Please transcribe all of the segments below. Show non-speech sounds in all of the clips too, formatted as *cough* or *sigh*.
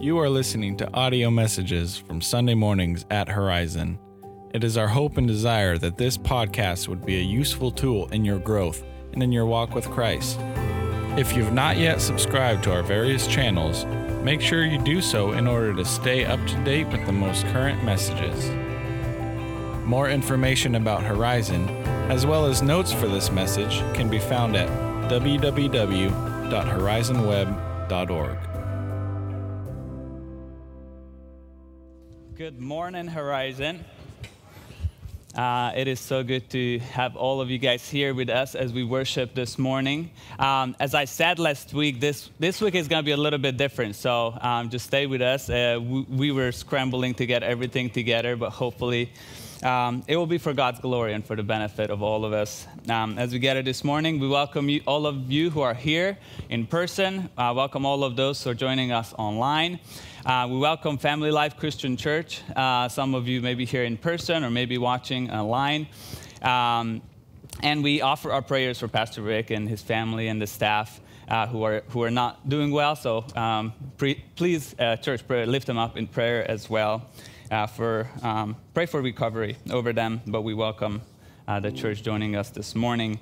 You are listening to audio messages from Sunday mornings at Horizon. It is our hope and desire that this podcast would be a useful tool in your growth and in your walk with Christ. If you've not yet subscribed to our various channels, make sure you do so in order to stay up to date with the most current messages. More information about Horizon, as well as notes for this message, can be found at www.horizonweb.org. Good morning, Horizon. Uh, it is so good to have all of you guys here with us as we worship this morning. Um, as I said last week, this, this week is going to be a little bit different, so um, just stay with us. Uh, we, we, were scrambling to get everything together, but hopefully um, it will be for God's glory and for the benefit of all of us. Um, as we gather this morning, we welcome you, all of you who are here in person. Uh, welcome all of those who are joining us online. Uh, we welcome Family Life Christian Church. Uh, some of you may be here in person or maybe watching online. Um, and we offer our prayers for Pastor Rick and his family and the staff uh, who, are, who are not doing well. So um, pre- please, uh, church, pray, lift them up in prayer as well. Uh, for um, pray for recovery over them, but we welcome uh, the church joining us this morning.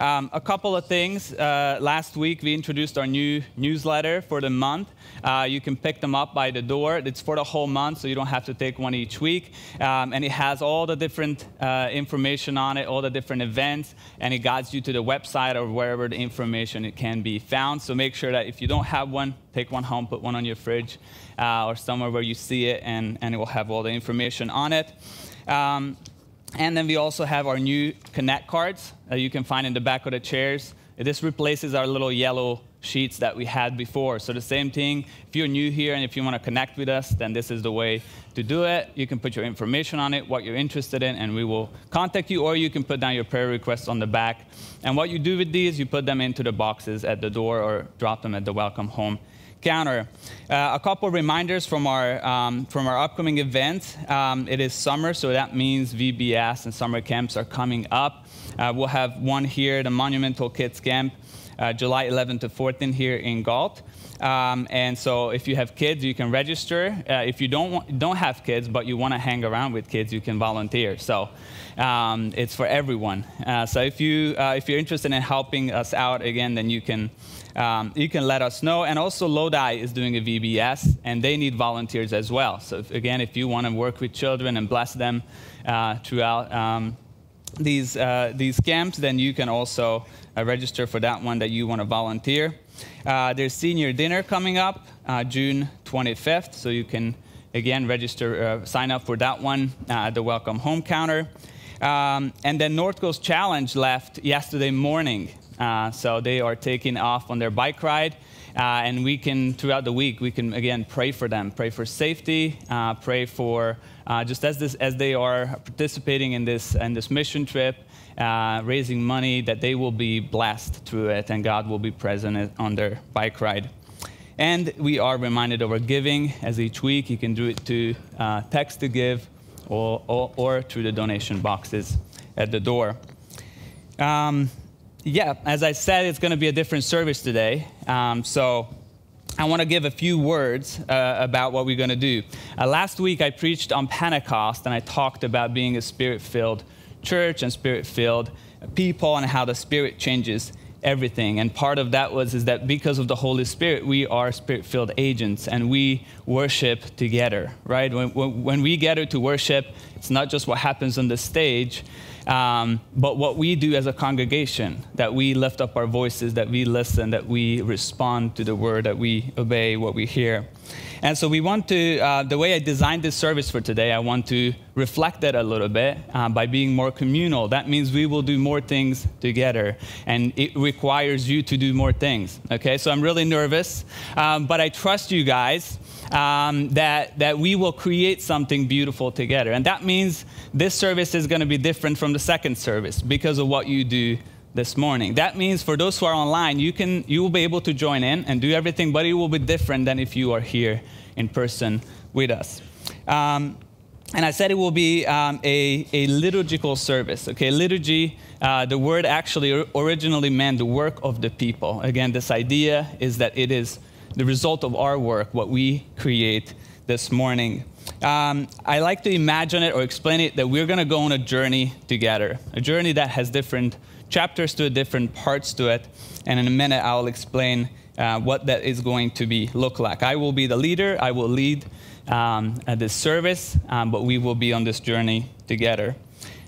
Um, a couple of things. Uh, last week, we introduced our new newsletter for the month. Uh, you can pick them up by the door. It's for the whole month, so you don't have to take one each week. Um, and it has all the different uh, information on it, all the different events, and it guides you to the website or wherever the information it can be found. So make sure that if you don't have one, take one home, put one on your fridge uh, or somewhere where you see it, and, and it will have all the information on it. Um, and then we also have our new Connect cards that you can find in the back of the chairs. This replaces our little yellow sheets that we had before. So the same thing, if you're new here and if you want to connect with us, then this is the way to do it. You can put your information on it, what you're interested in, and we will contact you, or you can put down your prayer requests on the back. And what you do with these, you put them into the boxes at the door or drop them at the welcome home Uh, a couple reminders from our, um, from our upcoming event. Um, it is summer, so that means VBS and summer camps are coming up. Uh, we'll have one here, the Monumental Kids Camp, uh, July 11 to 14 here in Galt. Um, and so if you have kids, you can register. Uh, if you don't, want, don't have kids, but you want to hang around with kids, you can volunteer. So um, it's for everyone. Uh, so if, you, uh, if you're interested in helping us out, again, then you can um, you can let us know. And also, Lodi is doing a VBS, and they need volunteers as well. So, if, again, if you want to work with children and bless them uh, throughout um, these, uh, these camps, then you can also uh, register for that one that you want to volunteer. Uh, there's senior dinner coming up uh, June 25th, so you can again register, uh, sign up for that one at the welcome home counter. Um, and then North Coast Challenge left yesterday morning. Uh, so they are taking off on their bike ride. Uh, and we can, throughout the week, we can again pray for them, pray for safety, uh, pray for uh, just as, this, as they are participating in this, in this mission trip, uh, raising money, that they will be blessed through it and God will be present on their bike ride. And we are reminded of our giving as each week. You can do it to uh, text to give or, or, or, through the donation boxes at the door. Um, yeah, as I said, it's going to be a different service today. Um, so I want to give a few words uh, about what we're going to do. Uh, last week, I preached on Pentecost and I talked about being a spirit filled church and spirit filled people and how the Spirit changes everything. And part of that was is that because of the Holy Spirit, we are spirit-filled agents and we worship together, right? When, when, we gather to worship, it's not just what happens on the stage, um, but what we do as a congregation, that we lift up our voices, that we listen, that we respond to the word, that we obey what we hear. And so we want to, uh, the way I designed this service for today, I want to reflect that a little bit uh, by being more communal. That means we will do more things together, and it requires you to do more things. Okay, so I'm really nervous, um, but I trust you guys um, that, that we will create something beautiful together. And that means this service is going to be different from the second service because of what you do this morning. That means for those who are online, you, can, you will be able to join in and do everything, but it will be different than if you are here in person with us. Um, and I said it will be um, a, a liturgical service. Okay, liturgy, uh, the word actually originally meant the work of the people. Again, this idea is that it is the result of our work, what we create this morning. Um, I like to imagine it or explain it that we're going to go on a journey together, a journey that has different chapters to it, different parts to it. And in a minute, I'll explain uh, what that is going to be look like. I will be the leader. I will lead um, this service, um, but we will be on this journey together.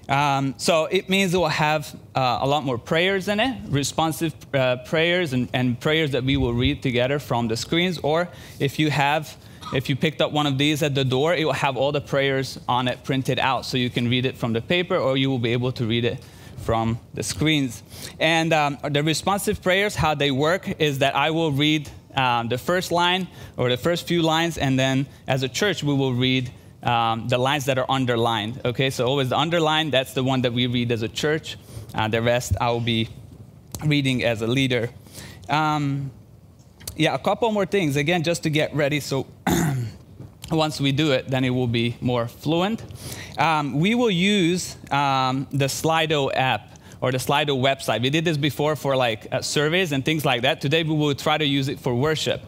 Um, so it means we'll have uh, a lot more prayers in it, responsive uh, prayers, and, and, prayers that we will read together from the screens. Or if you have, if you picked up one of these at the door, it will have all the prayers on it printed out, so you can read it from the paper, or you will be able to read it from the screens. And um, the responsive prayers, how they work, is that I will read um, the first line or the first few lines, and then as a church, we will read um, the lines that are underlined. Okay, so always the underline, that's the one that we read as a church. Uh, the rest I will be reading as a leader. Um, yeah, a couple more things, again, just to get ready. So *clears throat* once we do it, then it will be more fluent. Um, we will use um, the Slido app or the Slido website. We did this before for like uh, surveys and things like that. Today we will try to use it for worship.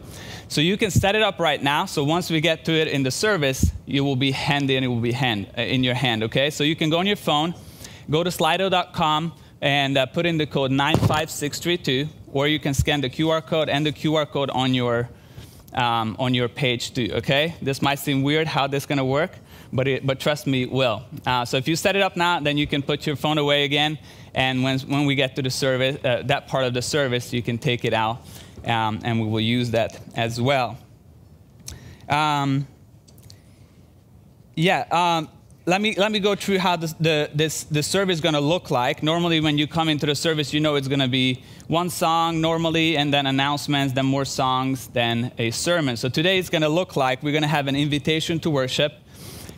So you can set it up right now. So once we get to it in the service, you will be handy and it will be hand, uh, in your hand, okay? So you can go on your phone, go to slido.com and uh, put in the code 95632, or you can scan the QR code and the QR code on your, um, on your page too, okay? This might seem weird how this is gonna work, but, it, but trust me, it will. Uh, so if you set it up now, then you can put your phone away again, and when, when we get to the service, uh, that part of the service, you can take it out um, and we will use that as well. Um, yeah, um, let me let me go through how this, the this the service is going to look like. Normally, when you come into the service, you know it's going to be one song normally, and then announcements, then more songs, then a sermon. So today it's going to look like we're going to have an invitation to worship,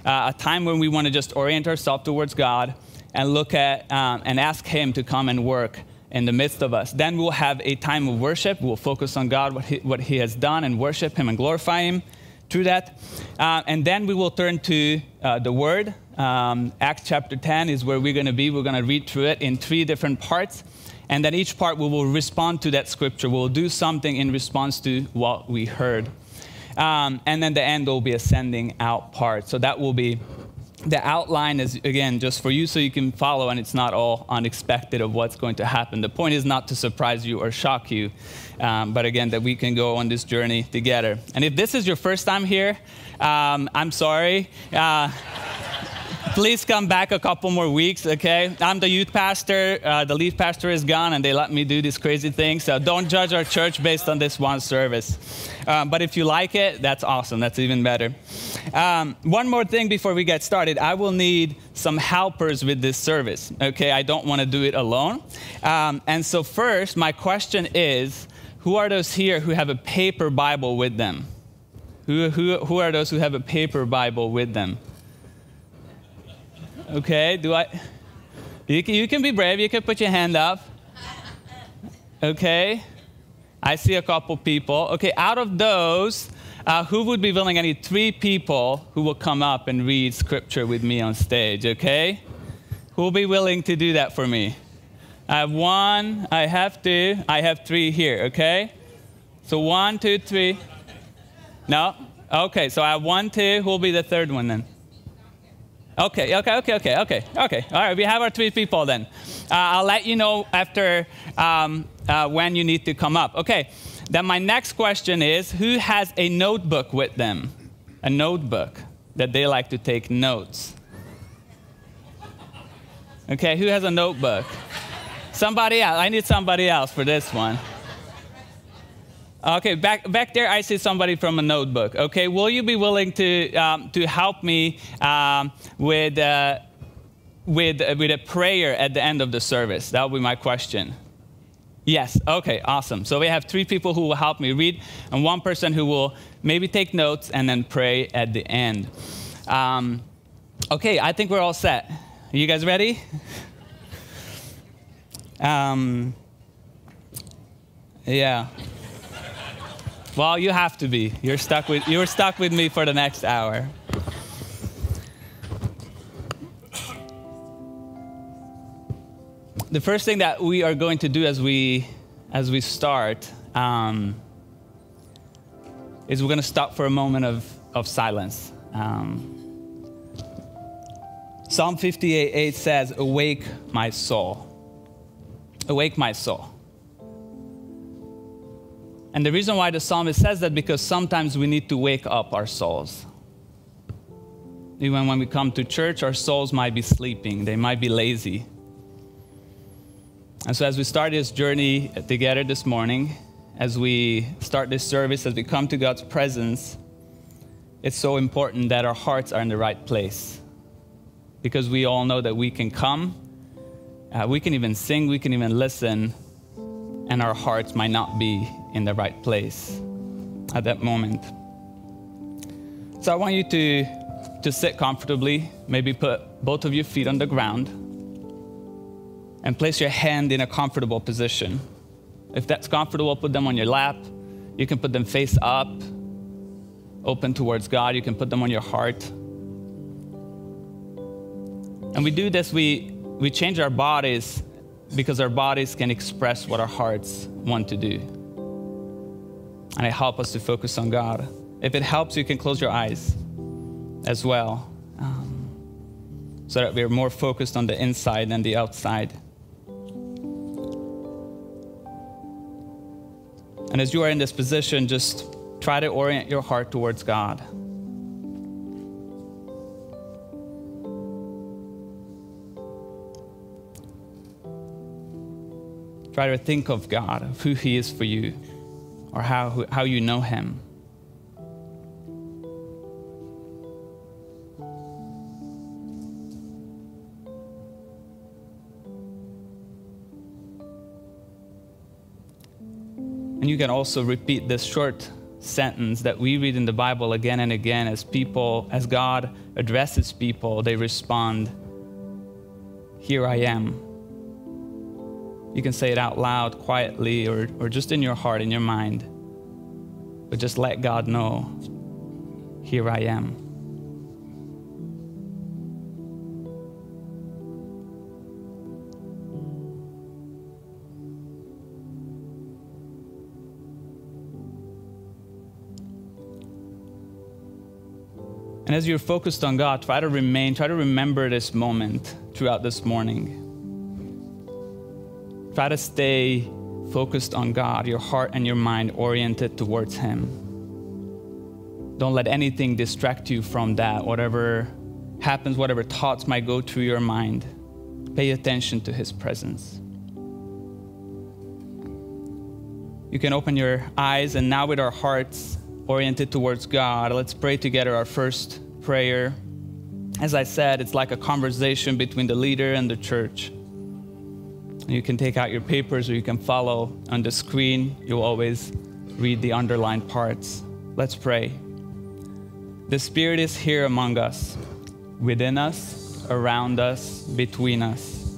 uh, a time when we want to just orient ourselves towards God and look at um, and ask Him to come and work in the midst of us. Then we'll have a time of worship. We'll focus on God, what He, what he has done, and worship Him and glorify Him through that. Uh, and then we will turn to uh, the Word. Um, Acts chapter 10 is where we're going to be. We're going to read through it in three different parts. And then each part we will respond to that scripture. We'll do something in response to what we heard. Um, and then the end will be a sending out part. So that will be the outline is again just for you so you can follow and it's not all unexpected of what's going to happen. The point is not to surprise you or shock you um, but again that we can go on this journey together. And if this is your first time here um, i'm sorry. Uh, please come back a couple more weeks, okay? I'm the youth pastor. Uh, the lead pastor is gone, and they let me do this crazy thing. So don't judge our church based on this one service. Um, but if you like it, that's awesome. That's even better. Um, one more thing before we get started. I will need some helpers with this service, okay? I don't want to do it alone. Um, and so, first, my question is who are those here who have a paper Bible with them? Who, who, who are those who have a paper Bible with them? Okay, do I? You can, you can be brave. You can put your hand up. Okay. I see a couple people. Okay, out of those, uh, who would be willing? I need three people who will come up and read scripture with me on stage, okay? Who will be willing to do that for me? I have one, I have two, I have three here, okay? So one, two, three. No? Okay, so I have one, two. Who will be the third one then? Okay, okay, okay, okay, okay, okay. All right, we have our three people then. Uh, I'll let you know after um, uh, when you need to come up. Okay, then my next question is who has a notebook with them? A notebook that they like to take notes. Okay, who has a notebook? Somebody else. I need somebody else for this one. Okay, back, back there, I see somebody from a notebook. Okay, will you be willing to, um, to help me um, with, uh, with, uh, with a prayer at the end of the service? That will be my question. Yes, okay, awesome. So we have three people who will help me read, and one person who will maybe take notes and then pray at the end. Um, okay, I think we're all set. Are you guys ready? *laughs* Um, yeah. Well, you have to be. You're stuck with, you're stuck with me for the next hour. The first thing that we are going to do as we, as we start um, is we're going to stop for a moment of, of silence. Um, Psalm 58 8 says, Awake, my soul. Awake, my soul. And the reason why the psalmist says that because sometimes we need to wake up our souls. Even when we come to church, our souls might be sleeping, they might be lazy. And so, as we start this journey together this morning, as we start this service, as we come to God's presence, it's so important that our hearts are in the right place. Because we all know that we can come, uh, we can even sing, we can even listen, and our hearts might not be in the right place at that moment. So I want you to, to sit comfortably, maybe put both of your feet on the ground, and place your hand in a comfortable position. If that's comfortable, put them on your lap. You can put them face up, open towards God. You can put them on your heart. And we do this, we, we change our bodies because our bodies can express what our hearts want to do. And it helps us to focus on God. If it helps, you can close your eyes as well, um, so that we're more focused on the inside than the outside. And as you are in this position, just try to orient your heart towards God. Try to think of God, of who He is for you, or how, how you know Him. And you can also repeat this short sentence that we read in the Bible again and again as people, as God addresses people, they respond, Here I am. You can say it out loud, quietly, or, or just in your heart, in your mind. But just let God know, Here I am. And as you're focused on God, try to remain, try to remember this moment throughout this morning. Try to stay focused on God, your heart and your mind oriented towards Him. Don't let anything distract you from that, whatever happens, whatever thoughts might go through your mind. Pay attention to His presence. You can open your eyes, and now with our hearts oriented towards God, let's pray together our first prayer. As I said, it's like a conversation between the leader and the church. You can take out your papers or you can follow on the screen. You'll always read the underlined parts. Let's pray. The Spirit is here among us, within us, around us, between us.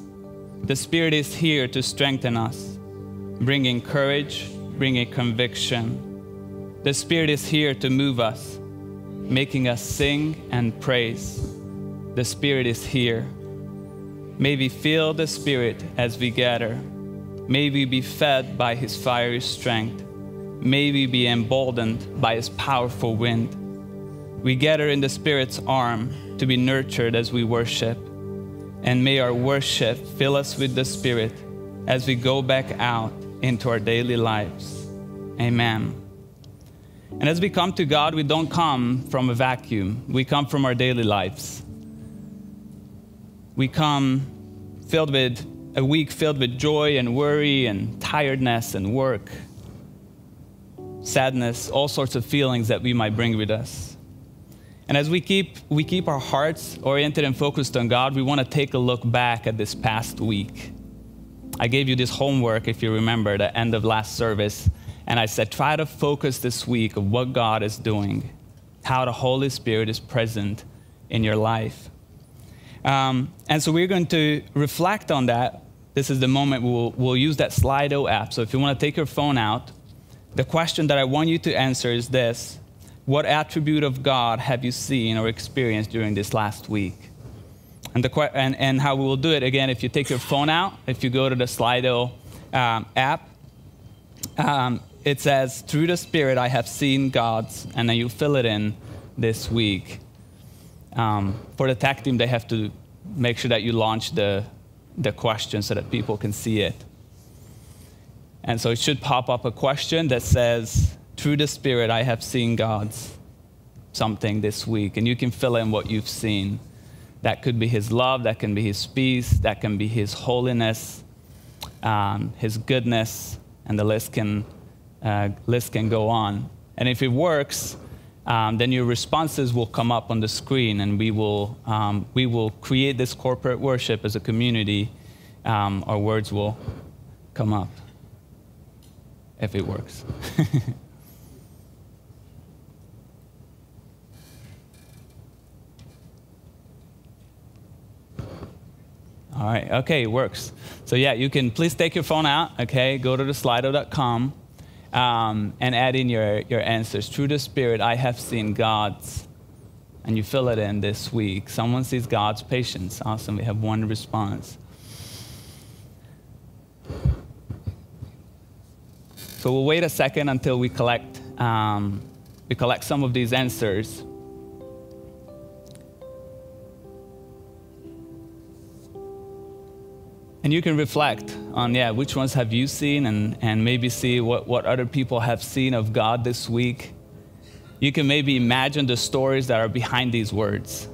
The Spirit is here to strengthen us, bringing courage, bringing conviction. The Spirit is here to move us, making us sing and praise. The Spirit is here May we feel the Spirit as we gather. May we be fed by His fiery strength. May we be emboldened by His powerful wind. We gather in the Spirit's arm to be nurtured as we worship. And may our worship fill us with the Spirit as we go back out into our daily lives. Amen. And as we come to God, we don't come from a vacuum, we come from our daily lives we come filled with a week filled with joy and worry and tiredness and work, sadness, all sorts of feelings that we might bring with us. And as we keep, we keep our hearts oriented and focused on God, we want to take a look back at this past week. I gave you this homework, if you remember, the end of last service, and I said, try to focus this week of what God is doing, how the Holy Spirit is present in your life. Um, and so we're going to reflect on that. This is the moment we'll, we'll use that Slido app. So if you want to take your phone out, the question that I want you to answer is this What attribute of God have you seen or experienced during this last week? And, the, and, and how we will do it, again, if you take your phone out, if you go to the Slido um, app, um, it says, Through the Spirit I have seen God's, and then you fill it in this week. Um, for the tech team, they have to make sure that you launch the, the question so that people can see it. And so it should pop up a question that says, Through the Spirit I have seen God's something this week. And you can fill in what you've seen. That could be His love, that can be His peace, that can be His holiness, um, His goodness, and the list can, uh, list can go on. And if it works, um, then your responses will come up on the screen, and we will, um, we will create this corporate worship as a community. Um, our words will come up if it works. *laughs* All right, okay, it works. So, yeah, you can please take your phone out, okay? Go to the slido.com um, and add in your, your answers. Through the Spirit, I have seen God's. And you fill it in this week. Someone sees God's patience. Awesome, we have one response. So we'll wait a second until we collect, um, we collect some of these answers. And you can reflect on, yeah, which ones have you seen and, and maybe see what, what other people have seen of God this week. You can maybe imagine the stories that are behind these words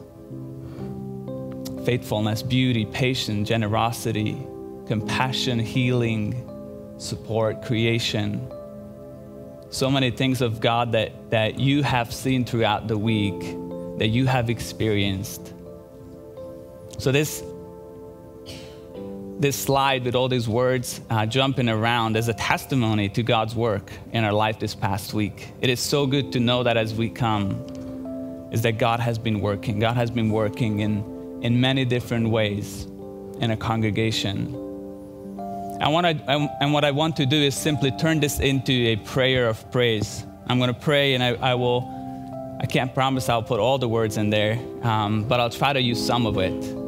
faithfulness, beauty, patience, generosity, compassion, healing, support, creation. So many things of God that, that you have seen throughout the week, that you have experienced. So, this this slide with all these words uh, jumping around as a testimony to God's work in our life this past week. It is so good to know that as we come, is that God has been working. God has been working in, in many different ways in a congregation. And what, I, and what I want to do is simply turn this into a prayer of praise. I'm going to pray and I, I will, I can't promise I'll put all the words in there, um, but I'll try to use some of it.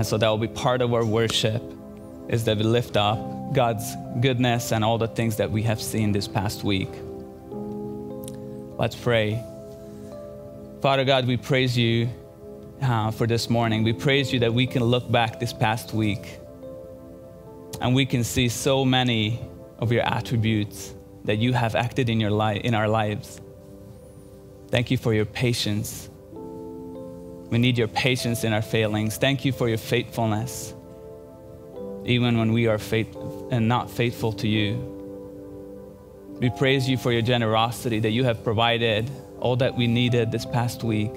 And so that will be part of our worship is that we lift up God's goodness and all the things that we have seen this past week. Let's pray. Father God, we praise you uh, for this morning. We praise you that we can look back this past week and we can see so many of your attributes that you have acted in, your li- in our lives. Thank you for your patience. We need your patience in our failings. Thank you for your faithfulness, even when we are faith- and not faithful to you. We praise you for your generosity that you have provided all that we needed this past week.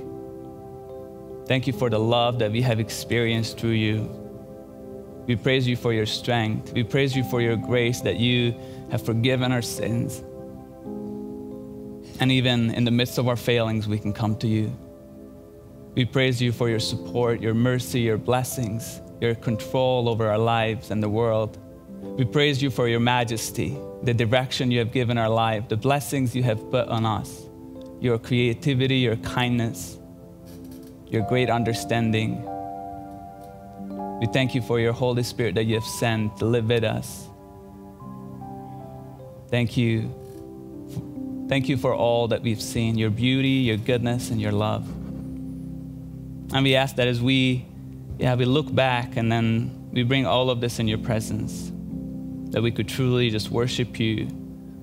Thank you for the love that we have experienced through you. We praise you for your strength. We praise you for your grace that you have forgiven our sins. And even in the midst of our failings, we can come to you. We praise you for your support, your mercy, your blessings, your control over our lives and the world. We praise you for your majesty, the direction you have given our life, the blessings you have put on us, your creativity, your kindness, your great understanding. We thank you for your Holy Spirit that you have sent to live with us. Thank you. Thank you for all that we've seen your beauty, your goodness, and your love. And we ask that as we, yeah, we look back and then we bring all of this in your presence, that we could truly just worship you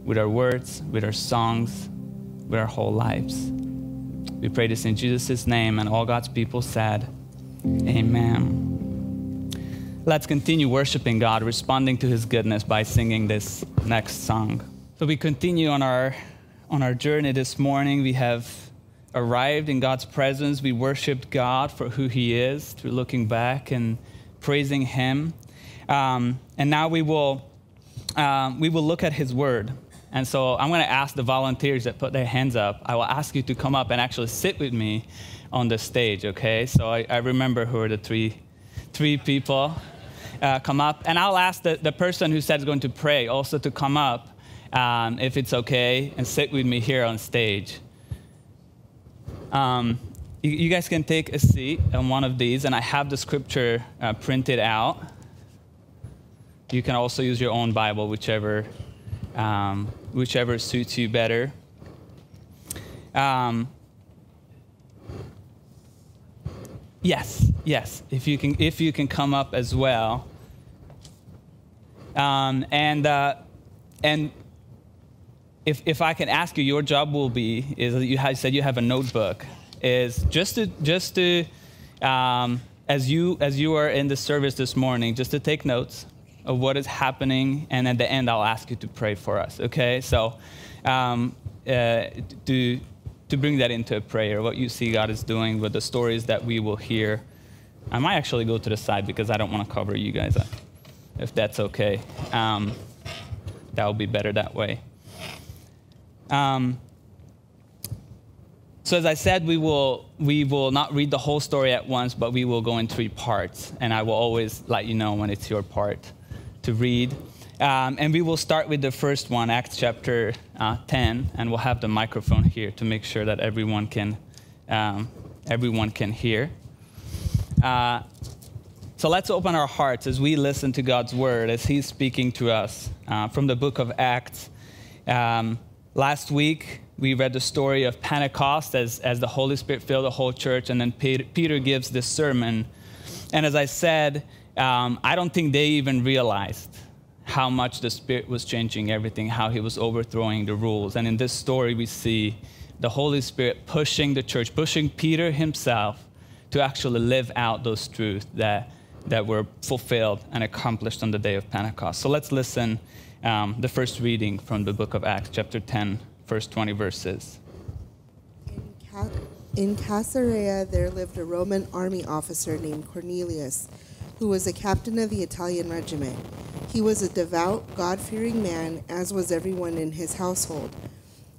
with our words, with our songs, with our whole lives. We pray this in Jesus' name, and all God's people said, Amen. Let's continue worshiping God, responding to his goodness by singing this next song. So we continue on our on our journey this morning. We have arrived in God's presence, we worshiped God for who He is through looking back and praising Him. Um, and now we will, um, we will look at His Word. And so I'm going to ask the volunteers that put their hands up, I will ask you to come up and actually sit with me on the stage, okay? So I, I remember who are the three, three people. Uh, come up. And I'll ask the, the person who said is going to pray also to come up, um, if it's okay, and sit with me here on stage. Um, you, you, guys can take a seat on one of these, and I have the scripture uh, printed out. You can also use your own Bible, whichever um, whichever suits you better. Um, yes, yes. If you can, if you can come up as well. Um, and uh, and if if I can ask you, your job will be is you have, said you have a notebook. Is just to just to um, as you as you are in the service this morning, just to take notes of what is happening, and at the end, I'll ask you to pray for us. Okay, so um, uh, to to bring that into a prayer, what you see God is doing with the stories that we will hear. I might actually go to the side because I don't want to cover you guys, uh, if that's okay. Um, that will be better that way. Um, so as I said, we will we will not read the whole story at once, but we will go in three parts, and I will always let you know when it's your part to read. Um, and we will start with the first one, Acts chapter uh, 10, and we'll have the microphone here to make sure that everyone can, um, everyone can hear. Uh, so let's open our hearts as we listen to God's word, as He's speaking to us uh, from the book of Acts. Um, last week, we read the story of Pentecost as, as the Holy Spirit filled the whole church, and then Peter, Peter gives this sermon. And as I said, um, I don't think they even realized how much the Spirit was changing everything, how He was overthrowing the rules. And in this story, we see the Holy Spirit pushing the church, pushing Peter himself to actually live out those truths that, that were fulfilled and accomplished on the day of Pentecost. So let's listen um, the first reading from the book of Acts, chapter 10, first 20 verses. In, Ca- in Caesarea, there lived a Roman army officer named Cornelius who was a captain of the Italian regiment. He was a devout, God fearing man, as was everyone in his household.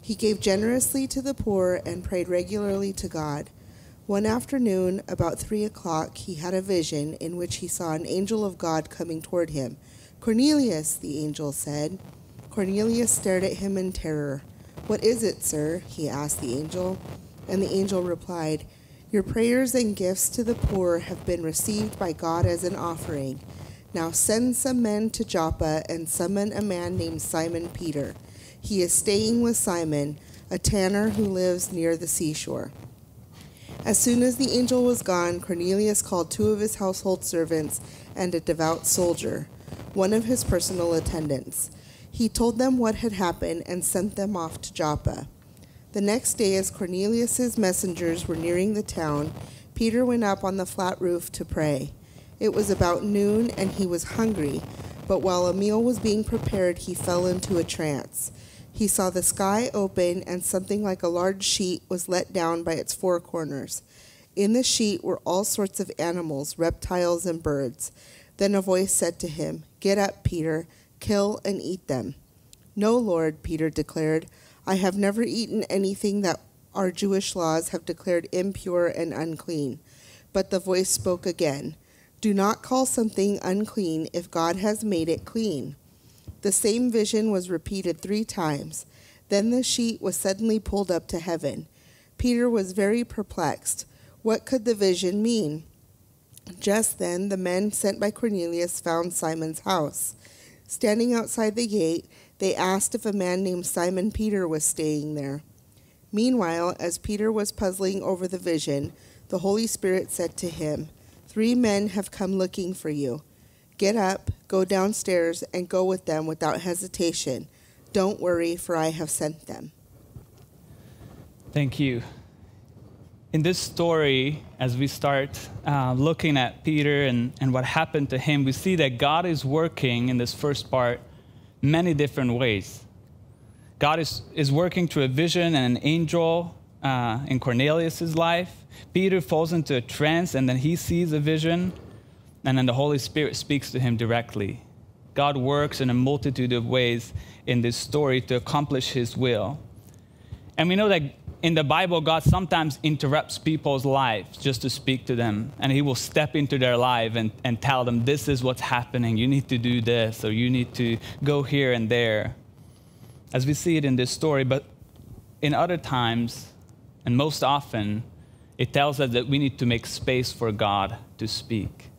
He gave generously to the poor and prayed regularly to God. One afternoon, about three o'clock, he had a vision in which he saw an angel of God coming toward him. Cornelius, the angel said. Cornelius stared at him in terror. What is it, sir? he asked the angel. And the angel replied, your prayers and gifts to the poor have been received by God as an offering. Now send some men to Joppa and summon a man named Simon Peter. He is staying with Simon, a tanner who lives near the seashore. As soon as the angel was gone, Cornelius called two of his household servants and a devout soldier, one of his personal attendants. He told them what had happened and sent them off to Joppa. The next day, as Cornelius's messengers were nearing the town, Peter went up on the flat roof to pray. It was about noon, and he was hungry, but while a meal was being prepared, he fell into a trance. He saw the sky open, and something like a large sheet was let down by its four corners. In the sheet were all sorts of animals, reptiles, and birds. Then a voice said to him, Get up, Peter, kill and eat them. No, Lord, Peter declared. I have never eaten anything that our Jewish laws have declared impure and unclean. But the voice spoke again Do not call something unclean if God has made it clean. The same vision was repeated three times. Then the sheet was suddenly pulled up to heaven. Peter was very perplexed. What could the vision mean? Just then, the men sent by Cornelius found Simon's house. Standing outside the gate, they asked if a man named Simon Peter was staying there. Meanwhile, as Peter was puzzling over the vision, the Holy Spirit said to him, Three men have come looking for you. Get up, go downstairs, and go with them without hesitation. Don't worry, for I have sent them. Thank you. In this story, as we start uh, looking at Peter and, and what happened to him, we see that God is working in this first part many different ways. God is, is working through a vision and an angel uh, in Cornelius' life. Peter falls into a trance and then he sees a vision, and then the Holy Spirit speaks to him directly. God works in a multitude of ways in this story to accomplish his will. And we know that in the Bible, God sometimes interrupts people's lives just to speak to them. And He will step into their life and, and tell them, This is what's happening. You need to do this, or you need to go here and there. As we see it in this story. But in other times, and most often, it tells us that we need to make space for God to speak.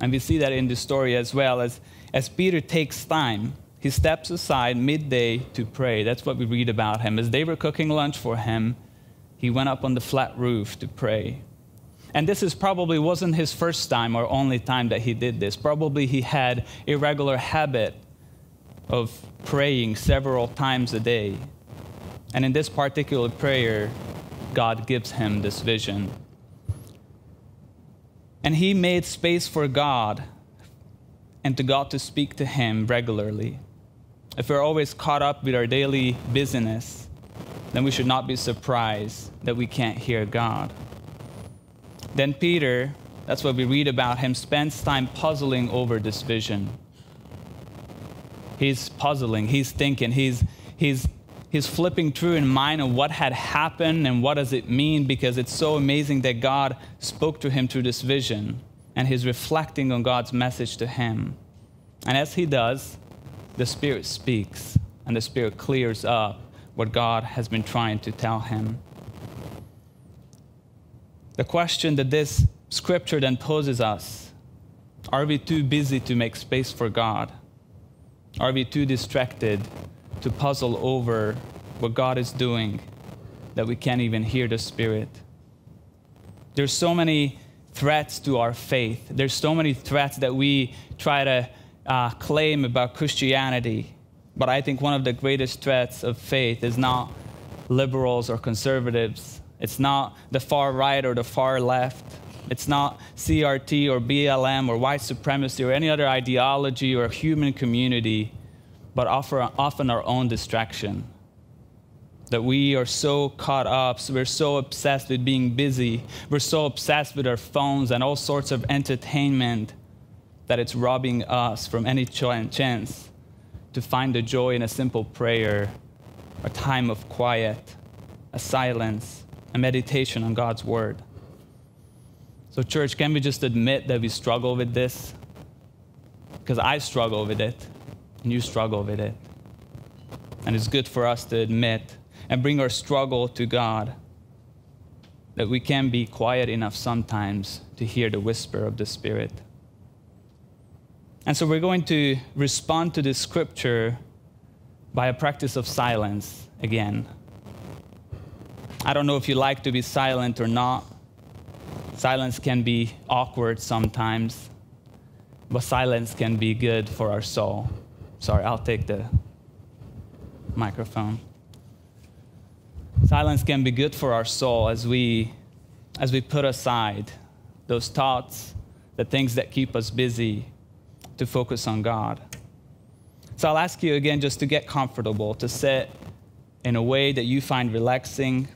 And we see that in this story as well, as, as Peter takes time he steps aside midday to pray. That's what we read about him. As they were cooking lunch for him, he went up on the flat roof to pray. And this is probably wasn't his first time or only time that he did this. Probably he had a regular habit of praying several times a day. And in this particular prayer, God gives him this vision. And he made space for God and to God to speak to him regularly. If we're always caught up with our daily busyness, then we should not be surprised that we can't hear God. Then Peter, that's what we read about him, spends time puzzling over this vision. He's puzzling, he's thinking, he's, he's, he's flipping through in mind of what had happened and what does it mean because it's so amazing that God spoke to him through this vision and he's reflecting on God's message to him. And as he does, the Spirit speaks and the Spirit clears up what God has been trying to tell him. The question that this scripture then poses us are we too busy to make space for God? Are we too distracted to puzzle over what God is doing that we can't even hear the Spirit? There's so many threats to our faith. There's so many threats that we try to uh, claim about Christianity. But I think one of the greatest threats of faith is not liberals or conservatives it's not the far right or the far left. It's not CRT or BLM or white supremacy or any other ideology or human community, but often our own distraction. That we are so caught up, so we're so obsessed with being busy, we're so obsessed with our phones and all sorts of entertainment that it's robbing us from any chance to find the joy in a simple prayer, a time of quiet, a silence, a meditation on God's word. So, church, can we just admit that we struggle with this? Because I struggle with it, and you struggle with it. And it's good for us to admit and bring our struggle to God that we can be quiet enough sometimes to hear the whisper of the Spirit. And so we're going to respond to this scripture by a practice of silence again. I don't know if you like to be silent or not. Silence can be awkward sometimes, but silence can be good for our soul. Sorry, I'll take the microphone. Silence can be good for our soul as we as we put aside those thoughts, the things that keep us busy to focus on God. So I'll ask you again just to get comfortable, to sit in a way that you find relaxing,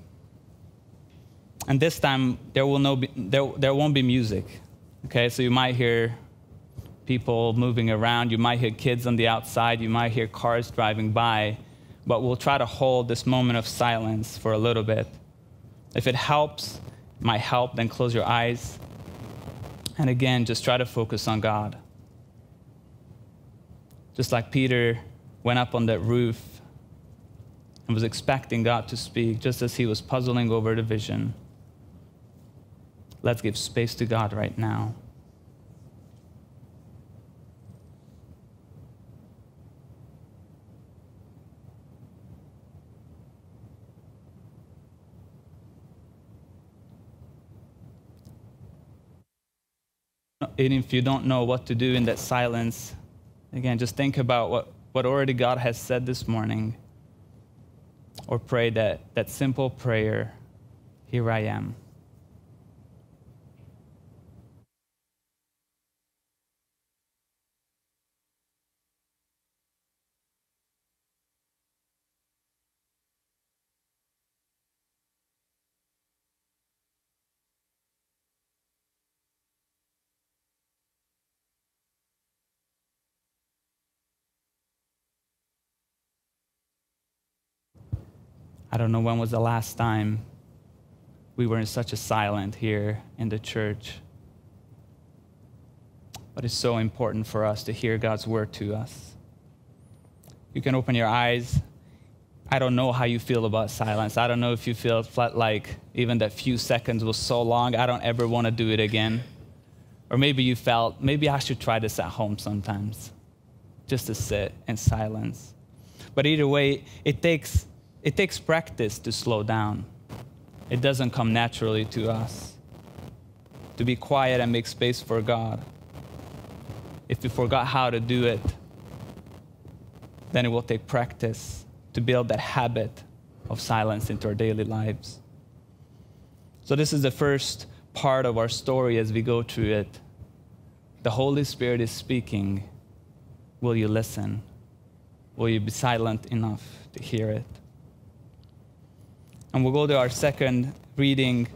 and this time there will no be, there, there won't be music okay? So you might hear people moving around. You might hear kids on the outside. You might hear cars driving by. But we'll try to hold this moment of silence for a little bit. If it helps might help. Then close your eyes. And again just try to focus on god just like peter went up on that roof and was expecting god to speak just as he was puzzling over the vision Let's give space to God right now. And if you don't know what to do in that silence, again, just think about what, what already God has said this morning. Or pray that, that simple prayer Here I am. I don't know when was the last time we were in such a silent here in the church. But it's so important for us to hear God's word to us. You can open your eyes. I don't know how you feel about silence. I don't know if you feel like even that few seconds was so long, I don't ever want to do it again. Or maybe you felt, maybe I should try this at home sometimes just to sit in silence. But either way, it takes, it takes practice to slow down. It doesn't come naturally to us. To be quiet and make space for God. If we forgot how to do it, then it will take practice to build that habit of silence into our daily lives. So, this is the first part of our story as we go through it. The Holy Spirit is speaking. Will you listen? Will you be silent enough to hear it? And we'll go to our second reading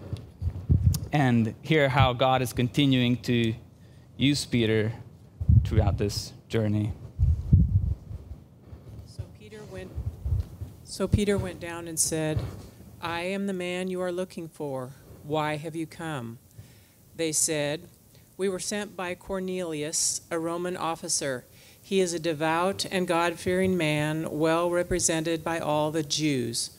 and hear how God is continuing to use Peter throughout this journey. So Peter went So Peter went down and said, I am the man you are looking for. Why have you come? They said, We were sent by Cornelius, a Roman officer. He is a devout and God fearing man, well represented by all the Jews.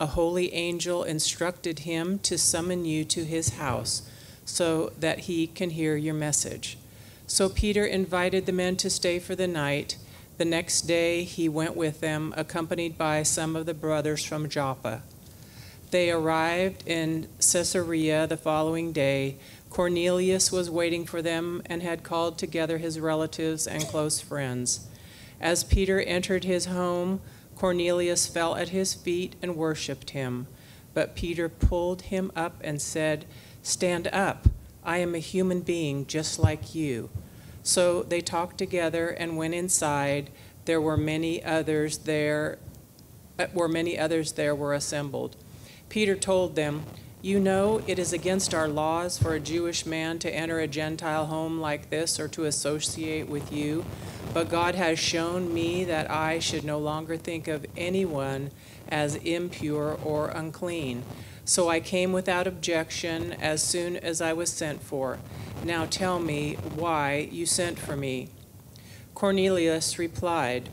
A holy angel instructed him to summon you to his house so that he can hear your message. So Peter invited the men to stay for the night. The next day he went with them, accompanied by some of the brothers from Joppa. They arrived in Caesarea the following day. Cornelius was waiting for them and had called together his relatives and close friends. As Peter entered his home, Cornelius fell at his feet and worshiped him. But Peter pulled him up and said, Stand up. I am a human being just like you. So they talked together and went inside. There were many others there, uh, where many others there were assembled. Peter told them, You know, it is against our laws for a Jewish man to enter a Gentile home like this or to associate with you. But God has shown me that I should no longer think of anyone as impure or unclean. So I came without objection as soon as I was sent for. Now tell me why you sent for me. Cornelius replied,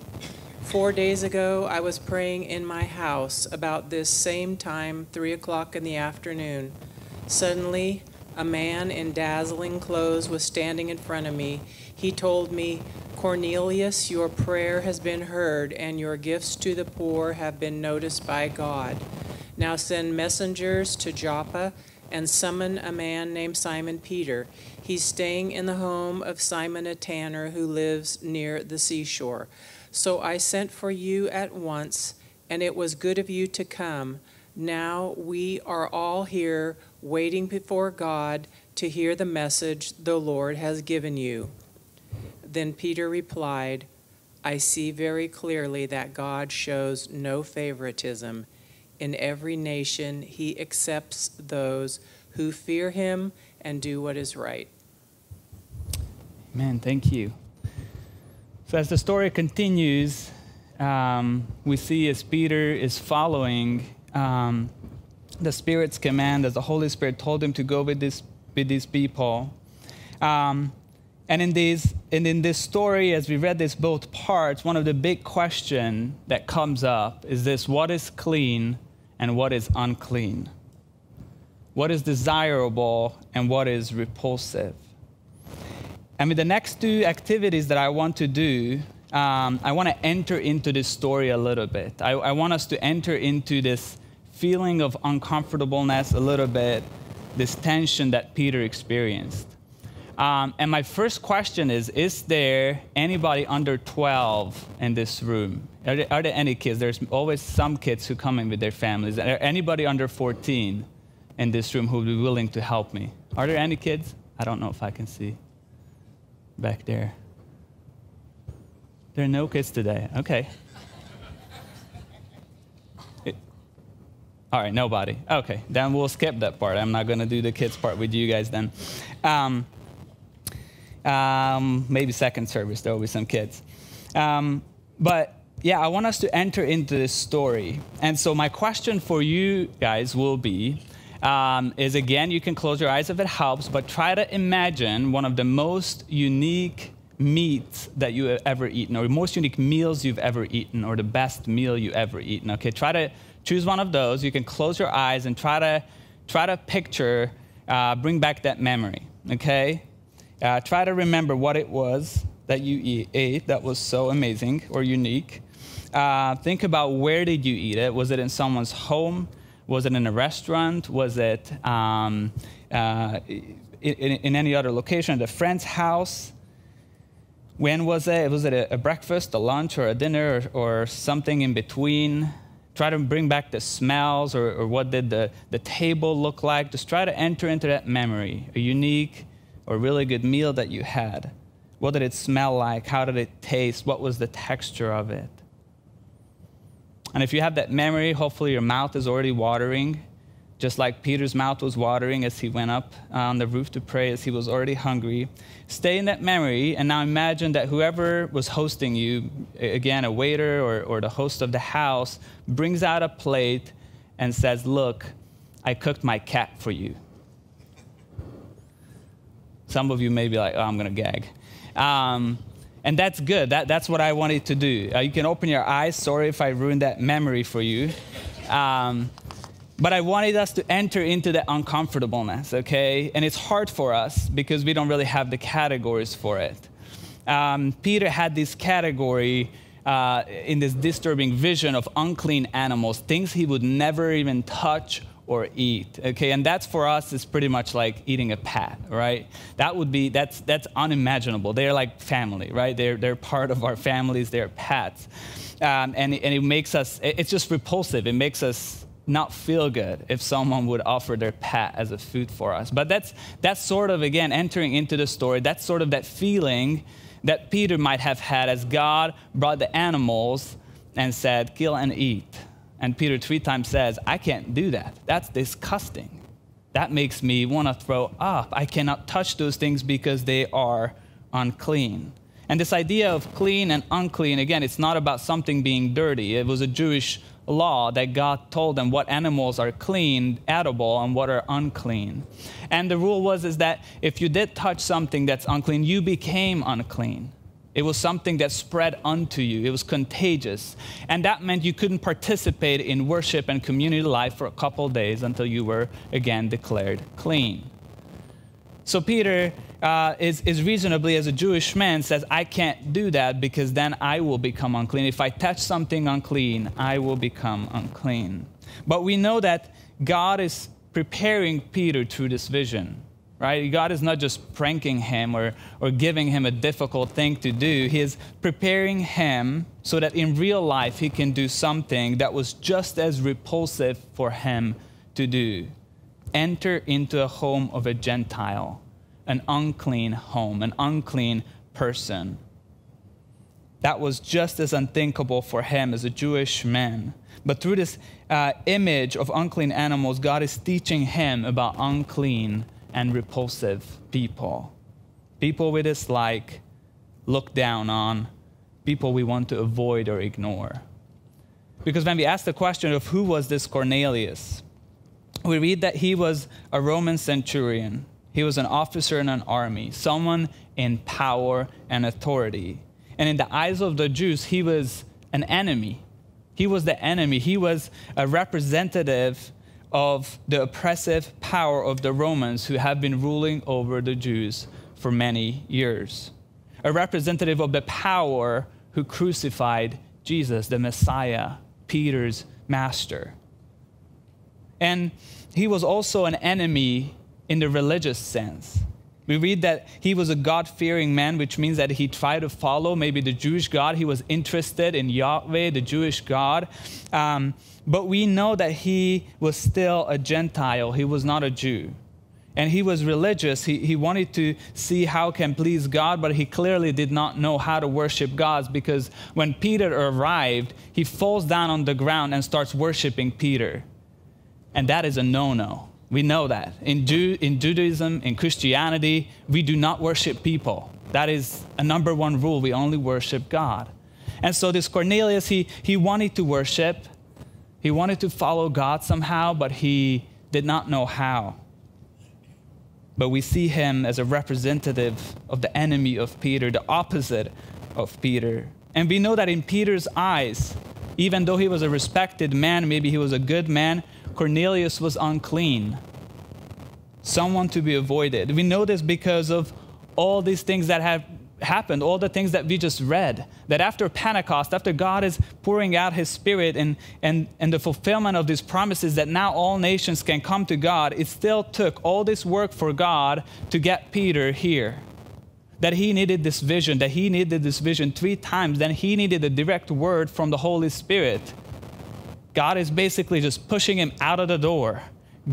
Four days ago I was praying in my house about this same time, three o'clock in the afternoon. Suddenly, a man in dazzling clothes was standing in front of me. He told me, Cornelius, your prayer has been heard, and your gifts to the poor have been noticed by God. Now send messengers to Joppa and summon a man named Simon Peter. He's staying in the home of Simon a tanner who lives near the seashore. So I sent for you at once, and it was good of you to come. Now we are all here waiting before God to hear the message the Lord has given you. Then Peter replied, I see very clearly that God shows no favoritism. In every nation, he accepts those who fear him and do what is right. Man, thank you. So, as the story continues, um, we see as Peter is following um, the Spirit's command, as the Holy Spirit told him to go with, this, with these people. Um, and in, these, and in this story, as we read this both parts, one of the big questions that comes up is this what is clean and what is unclean? What is desirable and what is repulsive? And with the next two activities that I want to do, um, I want to enter into this story a little bit. I, I want us to enter into this feeling of uncomfortableness a little bit, this tension that Peter experienced. Um, and my first question is Is there anybody under 12 in this room? Are there, are there, any kids? There's always some kids who come in with their families. Are there anybody under 14 in this room who would be willing to help me? Are there any kids? I don't know if I can see back there. There are no kids today. Okay. It, all right, nobody. Okay, then we'll skip that part. I'm not going to do the kids part with you guys then. Um, um, maybe second service, there will be some kids. Um, but yeah, I want us to enter into this story. And so, my question for you guys will be um, is again, you can close your eyes if it helps, but try to imagine one of the most unique meats that you have ever eaten, or most unique meals you've ever eaten, or the best meal you ever eaten. Okay, try to choose one of those. You can close your eyes and try to try to picture, uh, bring back that memory. Okay, uh, try to remember what it was that you ate that was so amazing or unique. Uh, think about where did you eat it? Was it in someone's home? Was it in a restaurant? Was it um, uh, in, in, any other location, at a friend's house? When was it? Was it a, a breakfast, a lunch, or a dinner, or, or, something in between? Try to bring back the smells, or, or what did the, the table look like? Just try to enter into that memory, a unique or really good meal that you had. What did it smell like? How did it taste? What was the texture of it? And if you have that memory, hopefully your mouth is already watering, just like Peter's mouth was watering as he went up on the roof to pray, as he was already hungry. Stay in that memory, and now imagine that whoever was hosting you, again, a waiter or, or the host of the house, brings out a plate and says, Look, I cooked my cat for you. Some of you may be like, Oh, I'm going to gag. Um, and that's good. That, that's what I wanted to do. Uh, you can open your eyes. Sorry if I ruined that memory for you. Um, but I wanted us to enter into that uncomfortableness, okay? And it's hard for us because we don't really have the categories for it. Um, Peter had this category uh, in this disturbing vision of unclean animals, things he would never even touch or eat okay? And that's for us is pretty much like eating a pet right? That would be that's that's unimaginable. They're like family right? They're they're part of our families. They're pets. Um, and, and it makes us it's just repulsive. It makes us not feel good if someone would offer their pet as a food for us. But that's that's sort of again entering into the story that's sort of that feeling that peter might have had as god brought the animals and said kill and eat and Peter three times says, I can't do that. That's disgusting. That makes me want to throw up. I cannot touch those things because they are unclean. And this idea of clean and unclean, again, it's not about something being dirty. It was a Jewish law that God told them what animals are clean, edible, and what are unclean. And the rule was is that if you did touch something that's unclean, you became unclean. It was something that spread unto you. It was contagious. And that meant you couldn't participate in worship and community life for a couple days until you were again declared clean. So Peter uh, is, is reasonably, as a Jewish man, says, I can't do that because then I will become unclean. If I touch something unclean, I will become unclean. But we know that God is preparing Peter through this vision right? God is not just pranking him or, or giving him a difficult thing to do. He is preparing him so that in real life he can do something that was just as repulsive for him to do. Enter into a home of a Gentile, an unclean home, an unclean person. That was just as unthinkable for him as a Jewish man. But through this uh, image of unclean animals, God is teaching him about unclean and repulsive people. People we dislike, look down on, people we want to avoid or ignore. Because when we ask the question of who was this Cornelius, we read that he was a Roman centurion. He was an officer in an army, someone in power and authority. And in the eyes of the Jews, he was an enemy. He was the enemy. He was a representative of the oppressive power of the Romans who have been ruling over the Jews for many years. A representative of the power who crucified Jesus, the Messiah, Peter's master. And he was also an enemy in the religious sense. We read that he was a God fearing man, which means that he tried to follow maybe the Jewish God. He was interested in Yahweh, the Jewish God. Um, but we know that he was still a Gentile, he was not a Jew. And he was religious. He, he wanted to see how can please God, but he clearly did not know how to worship God because when Peter arrived, he falls down on the ground and starts worshiping Peter. And that is a no no. We know that. In, Jew, in Judaism, in Christianity, we do not worship people. That is a number one rule. We only worship God. And so this Cornelius, he, he wanted to worship, he wanted to follow God somehow, but he did not know how. But we see him as a representative of the enemy of Peter, the opposite of Peter. And we know that in Peter's eyes, even though he was a respected man, maybe he was a good man, Cornelius was unclean, someone to be avoided. We know this because of all these things that have happened, all the things that we just read, that after Pentecost, after God is pouring out his spirit and, and, and the fulfillment of these promises that now all nations can come to God, it still took all this work for God to get Peter here. That he needed this vision, that he needed this vision three times, then he needed a direct word from the Holy Spirit. God is basically just pushing him out of the door.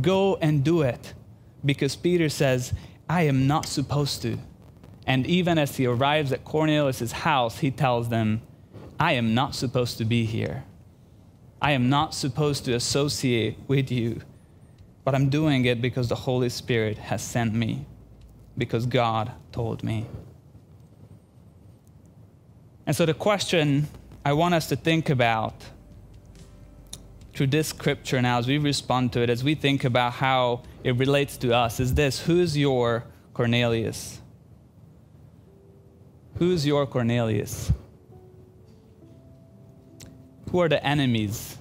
Go and do it. Because Peter says, I am not supposed to. And even as he arrives at Cornelius' house, he tells them, I am not supposed to be here. I am not supposed to associate with you, but I'm doing it because the Holy Spirit has sent me, because God told me. And so, the question I want us to think about through this scripture now, as we respond to it, as we think about how it relates to us, is this Who's your Cornelius? Who's your Cornelius? Who are the enemies,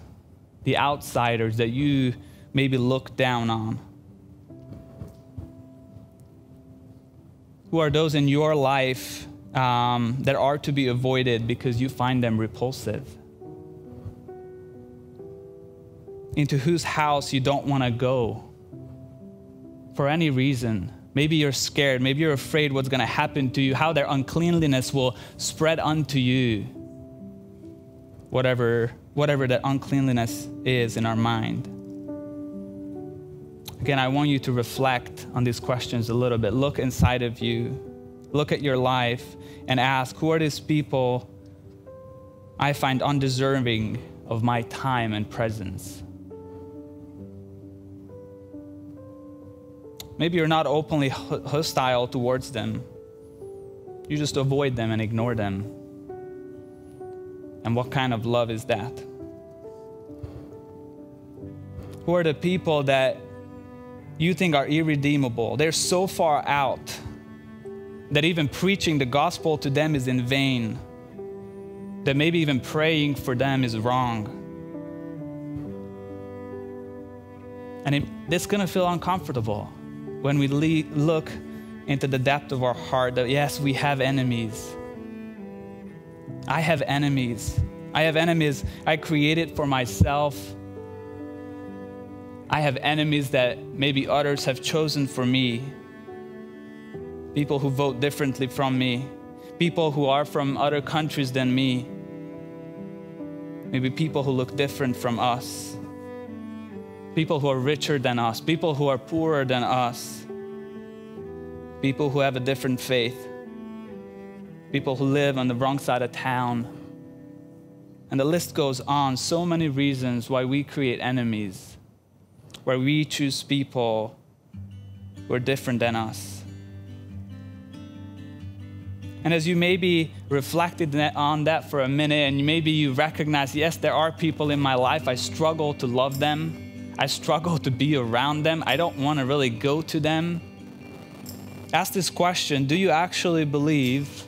the outsiders that you maybe look down on? Who are those in your life um, that are to be avoided because you find them repulsive? Into whose house you don't want to go for any reason? Maybe you're scared. Maybe you're afraid what's going to happen to you, how their uncleanliness will spread unto you. Whatever, whatever that uncleanliness is in our mind. Again, I want you to reflect on these questions a little bit. Look inside of you, look at your life, and ask who are these people I find undeserving of my time and presence? Maybe you're not openly hostile towards them. You just avoid them and ignore them. And what kind of love is that? Who are the people that you think are irredeemable? They're so far out that even preaching the gospel to them is in vain, that maybe even praying for them is wrong. And it, it's gonna feel uncomfortable when we le- look into the depth of our heart that yes, we have enemies. I have enemies. I have enemies I created for myself. I have enemies that maybe others have chosen for me. People who vote differently from me. People who are from other countries than me. Maybe people who look different from us people who are richer than us, people who are poorer than us, people who have a different faith, people who live on the wrong side of town. And the list goes on. So many reasons why we create enemies, where we choose people who are different than us. And as you maybe reflected on that for a minute, and maybe you recognize, yes, there are people in my life, I struggle to love them. I struggle to be around them. I don't want to really go to them. Ask this question Do you actually believe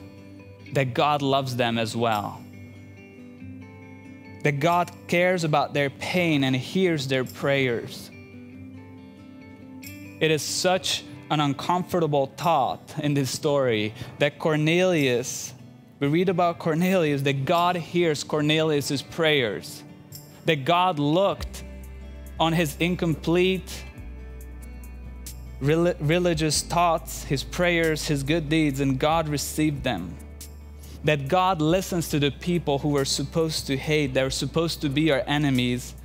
that God loves them as well? That God cares about their pain and hears their prayers. It is such an uncomfortable thought in this story that Cornelius, we read about Cornelius, that God hears Cornelius' prayers, that God looked on his incomplete religious thoughts, his prayers, his good deeds, and God received them. That God listens to the people who are supposed to hate, they're supposed to be our enemies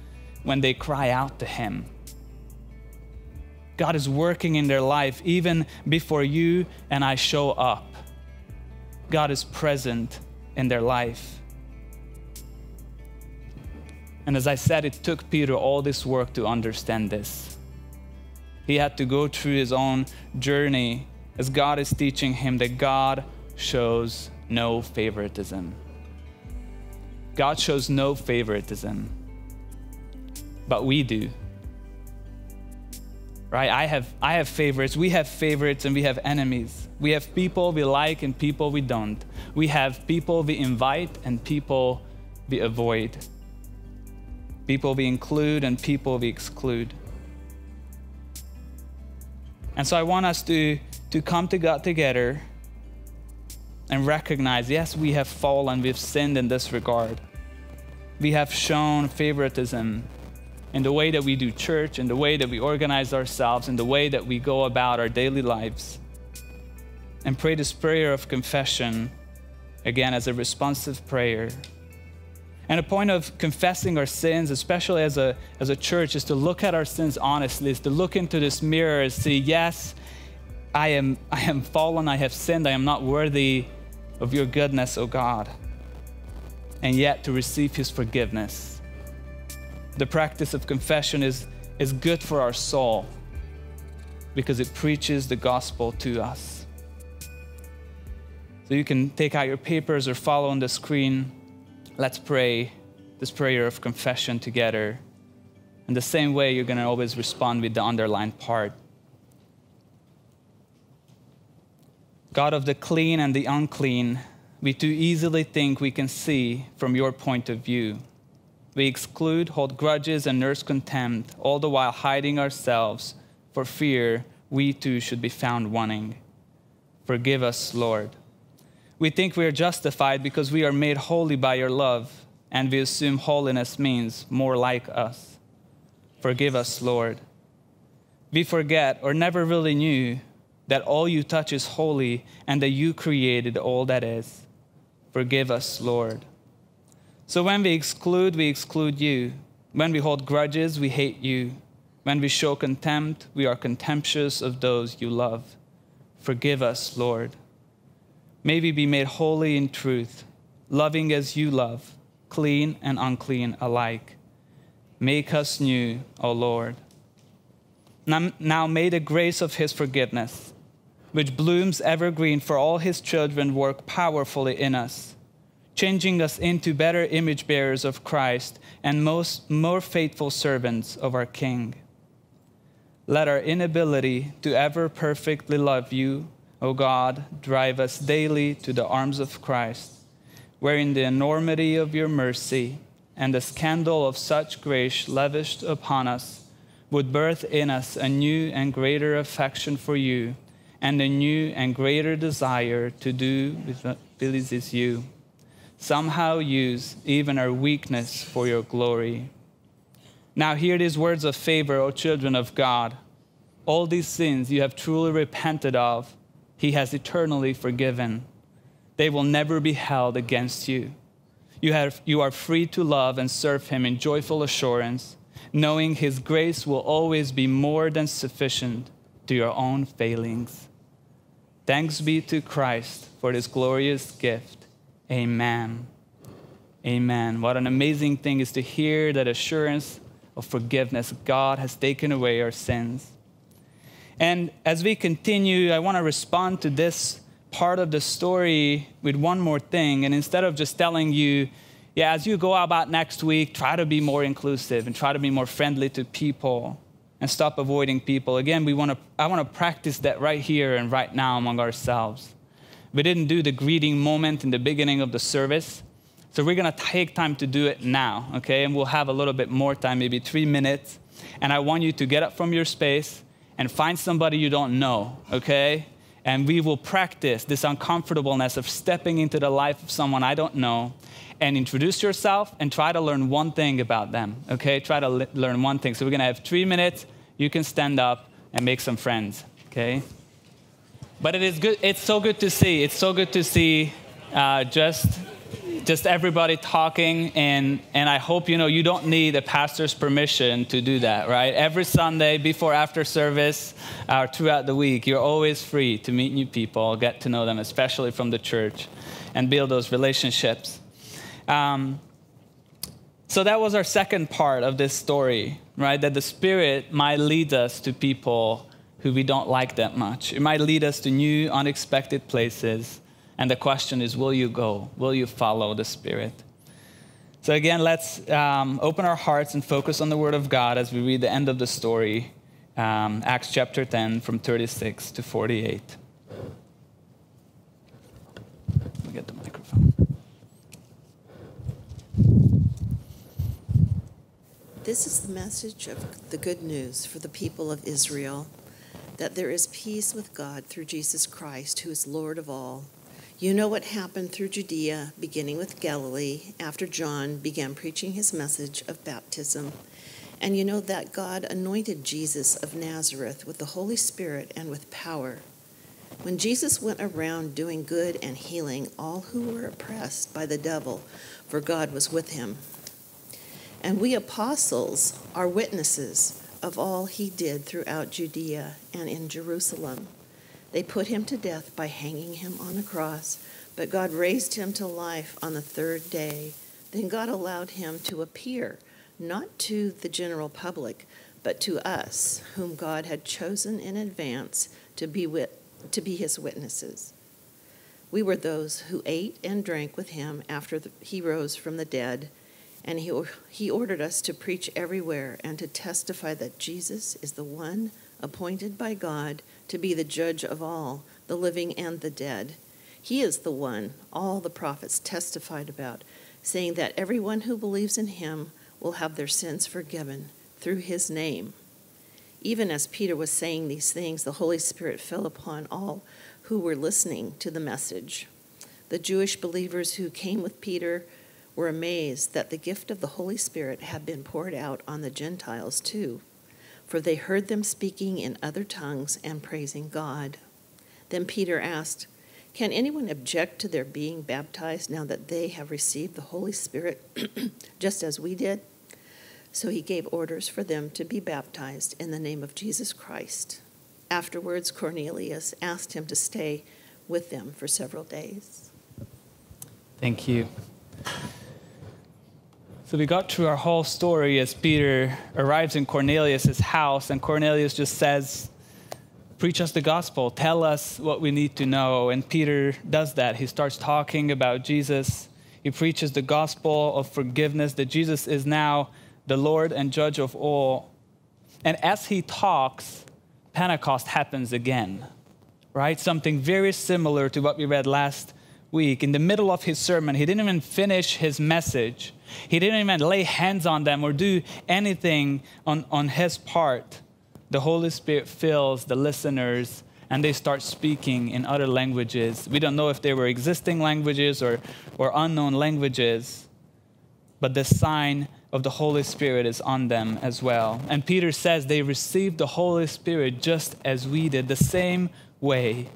when they cry out to him. God is working in their life even before you and I show up. God is present in their life. And as I said, it took Peter all this work to understand this. He had to go through his own journey as God is teaching him that God shows no favoritism. God shows no favoritism, but we do. Right? I have, I have favorites. We have favorites and we have enemies. We have people we like and people we don't. We have people we invite and people we avoid. People we include and people we exclude. And so I want us to, to come to God together and recognize yes, we have fallen, we've sinned in this regard. We have shown favoritism in the way that we do church, in the way that we organize ourselves, in the way that we go about our daily lives. And pray this prayer of confession again as a responsive prayer. And a point of confessing our sins, especially as a, as a church, is to look at our sins honestly, is to look into this mirror and see, Yes, I am, I am fallen, I have sinned, I am not worthy of your goodness, O God. And yet to receive his forgiveness. The practice of confession is, is good for our soul because it preaches the gospel to us. So you can take out your papers or follow on the screen. Let's pray this prayer of confession together. In the same way, you're going to always respond with the underlined part. God of the clean and the unclean, we too easily think we can see from your point of view. We exclude, hold grudges, and nurse contempt, all the while hiding ourselves for fear we too should be found wanting. Forgive us, Lord. We think we are justified because we are made holy by your love, and we assume holiness means more like us. Forgive us, Lord. We forget or never really knew that all you touch is holy and that you created all that is. Forgive us, Lord. So when we exclude, we exclude you. When we hold grudges, we hate you. When we show contempt, we are contemptuous of those you love. Forgive us, Lord. May we be made holy in truth, loving as you love, clean and unclean alike. Make us new, O Lord. Now, may the grace of his forgiveness which blooms evergreen for all his children, work powerfully in us, changing us into better image bearers of Christ and most, more faithful servants of our King. Let our inability to ever perfectly love you, O God, drive us daily to the arms of Christ, wherein the enormity of your mercy and the scandal of such grace lavished upon us would birth in us a new and greater affection for you and a new and greater desire to do what pleases you. Somehow use even our weakness for your glory. Now, hear these words of favor, O children of God. All these sins you have truly repented of, He has eternally forgiven. They will never be held against you. You, have, you are free to love and serve Him in joyful assurance, knowing His grace will always be more than sufficient to your own failings. Thanks be to Christ for this glorious gift. Amen. Amen. What an amazing thing is to hear that assurance of forgiveness. God has taken away our sins. And as we continue, I want to respond to this part of the story with one more thing. And instead of just telling you, yeah, as you go about next week, try to be more inclusive and try to be more friendly to people and stop avoiding people. Again, we want to, I want to practice that right here and right now among ourselves. We didn't do the greeting moment in the beginning of the service, so we're going to take time to do it now, okay? And we'll have a little bit more time, maybe three minutes. And I want you to get up from your space and find somebody you don't know, okay? And we will practice this uncomfortableness of stepping into the life of someone I don't know and introduce yourself and try to learn one thing about them, okay? Try to learn one thing. So we're gonna have three minutes. You can stand up and make some friends, okay? But it is good, it's so good to see. It's so good to see uh, just just everybody talking and and i hope you know you don't need a pastor's permission to do that right every sunday before after service or throughout the week you're always free to meet new people get to know them especially from the church and build those relationships um, so that was our second part of this story, right? That the Spirit might lead us to people who we don't like that much. It might lead us to new, unexpected places. And the question is will you go? Will you follow the Spirit? So, again, let's um, open our hearts and focus on the Word of God as we read the end of the story, um, Acts chapter 10, from 36 to 48. Let me get the microphone. This is the message of the good news for the people of Israel that there is peace with God through Jesus Christ, who is Lord of all. You know what happened through Judea, beginning with Galilee, after John began preaching his message of baptism. And you know that God anointed Jesus of Nazareth with the Holy Spirit and with power. When Jesus went around doing good and healing all who were oppressed by the devil, for God was with him. And we apostles are witnesses of all he did throughout Judea and in Jerusalem they put him to death by hanging him on a cross, but God raised him to life on the third day. Then God allowed him to appear, not to the general public, but to us, whom God had chosen in advance to be, wit- to be his witnesses. We were those who ate and drank with him after the, he rose from the dead, and he, he ordered us to preach everywhere and to testify that Jesus is the one appointed by God to be the judge of all, the living and the dead. He is the one all the prophets testified about, saying that everyone who believes in him will have their sins forgiven through his name. Even as Peter was saying these things, the Holy Spirit fell upon all who were listening to the message. The Jewish believers who came with Peter were amazed that the gift of the Holy Spirit had been poured out on the Gentiles too for they heard them speaking in other tongues and praising God. Then Peter asked, Can anyone object to their being baptized now that they have received the Holy Spirit *clears throat* just as we did? So he gave orders for them to be baptized in the name of Jesus Christ. Afterwards, Cornelius asked him to stay with them for several days. Thank you. So we got through our whole story as Peter arrives in Cornelius' house, and Cornelius just says, Preach us the gospel, tell us what we need to know. And Peter does that. He starts talking about Jesus. He preaches the gospel of forgiveness, that Jesus is now the Lord and judge of all. And as he talks, Pentecost happens again, right? Something very similar to what we read last week. In the middle of his sermon, he didn't even finish his message he didn't even lay hands on them or do anything on, on his part. The Holy Spirit fills the listeners and they start speaking in other languages. We don't know if they were existing languages or, or unknown languages, but the sign of the Holy Spirit is on them as well. And Peter says they received the Holy Spirit just as we did, the same way.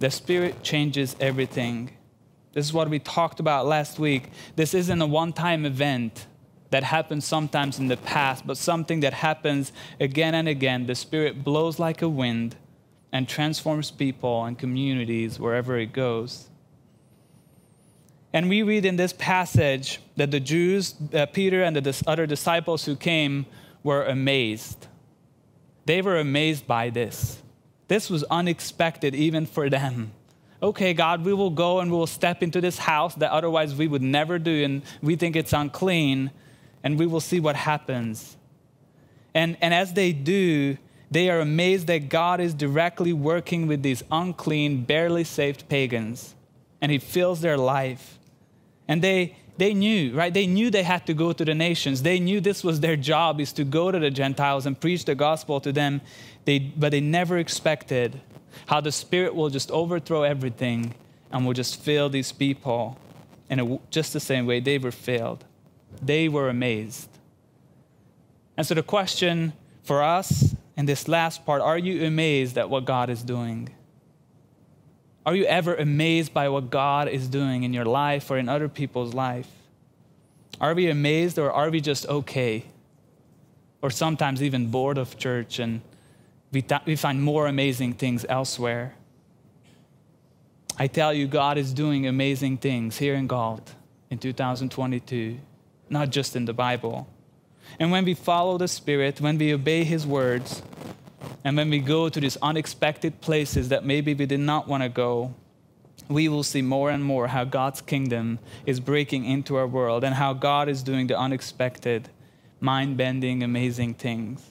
The Spirit changes everything. This is what we talked about last week. This isn't a one time event that happens sometimes in the past, but something that happens again and again. The Spirit blows like a wind and transforms people and communities wherever it goes. And we read in this passage that the Jews, uh, Peter and the other disciples who came, were amazed. They were amazed by this. This was unexpected even for them okay, God, we will go and we will step into this house that otherwise we would never do, and we think it's unclean, and we will see what happens. And, and as they do, they are amazed that God is directly working with these unclean, barely saved pagans, and He fills their life. And they, they knew, right? They knew they had to go to the nations. They knew this was their job, is to go to the Gentiles and preach the gospel to them. They, but they never expected how the Spirit will just overthrow everything and will just fill these people in a, just the same way they were filled. They were amazed. And so the question for us in this last part are you amazed at what God is doing? Are you ever amazed by what God is doing in your life or in other people's life? Are we amazed or are we just okay? Or sometimes even bored of church and we, th- we find more amazing things elsewhere. I tell you, God is doing amazing things here in Galt in 2022, not just in the Bible. And when we follow the Spirit, when we obey His words, and when we go to these unexpected places that maybe we did not want to go, we will see more and more how God's kingdom is breaking into our world and how God is doing the unexpected, mind bending, amazing things.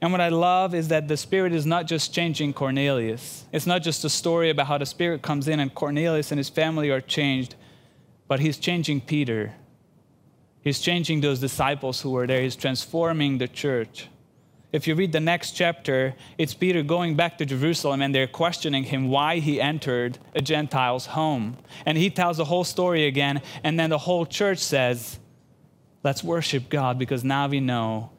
And what I love is that the Spirit is not just changing Cornelius. It's not just a story about how the Spirit comes in and Cornelius and his family are changed, but he's changing Peter. He's changing those disciples who were there. He's transforming the church. if you read the next chapter, it's Peter going back to Jerusalem and they're questioning him why he entered a Gentile's home. And he tells the whole story again, and then the whole church says, Let's worship God because now we know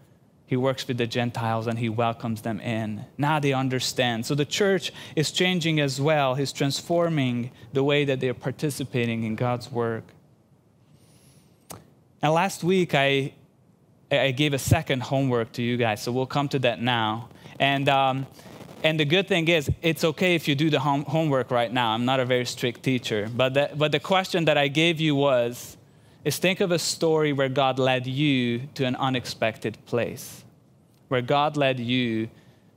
he works with the Gentiles and he welcomes them in. Now they understand. So the church is changing as well. He's transforming the way that they're participating in God's work. And last week, I I gave a second homework to you guys, so we'll come to that now. And, um, and the good thing is, it's okay if you do the home- homework right now. I'm not a very strict teacher. But the, but the question that I gave you was, is think of a story where God led you to an unexpected place. Where God led you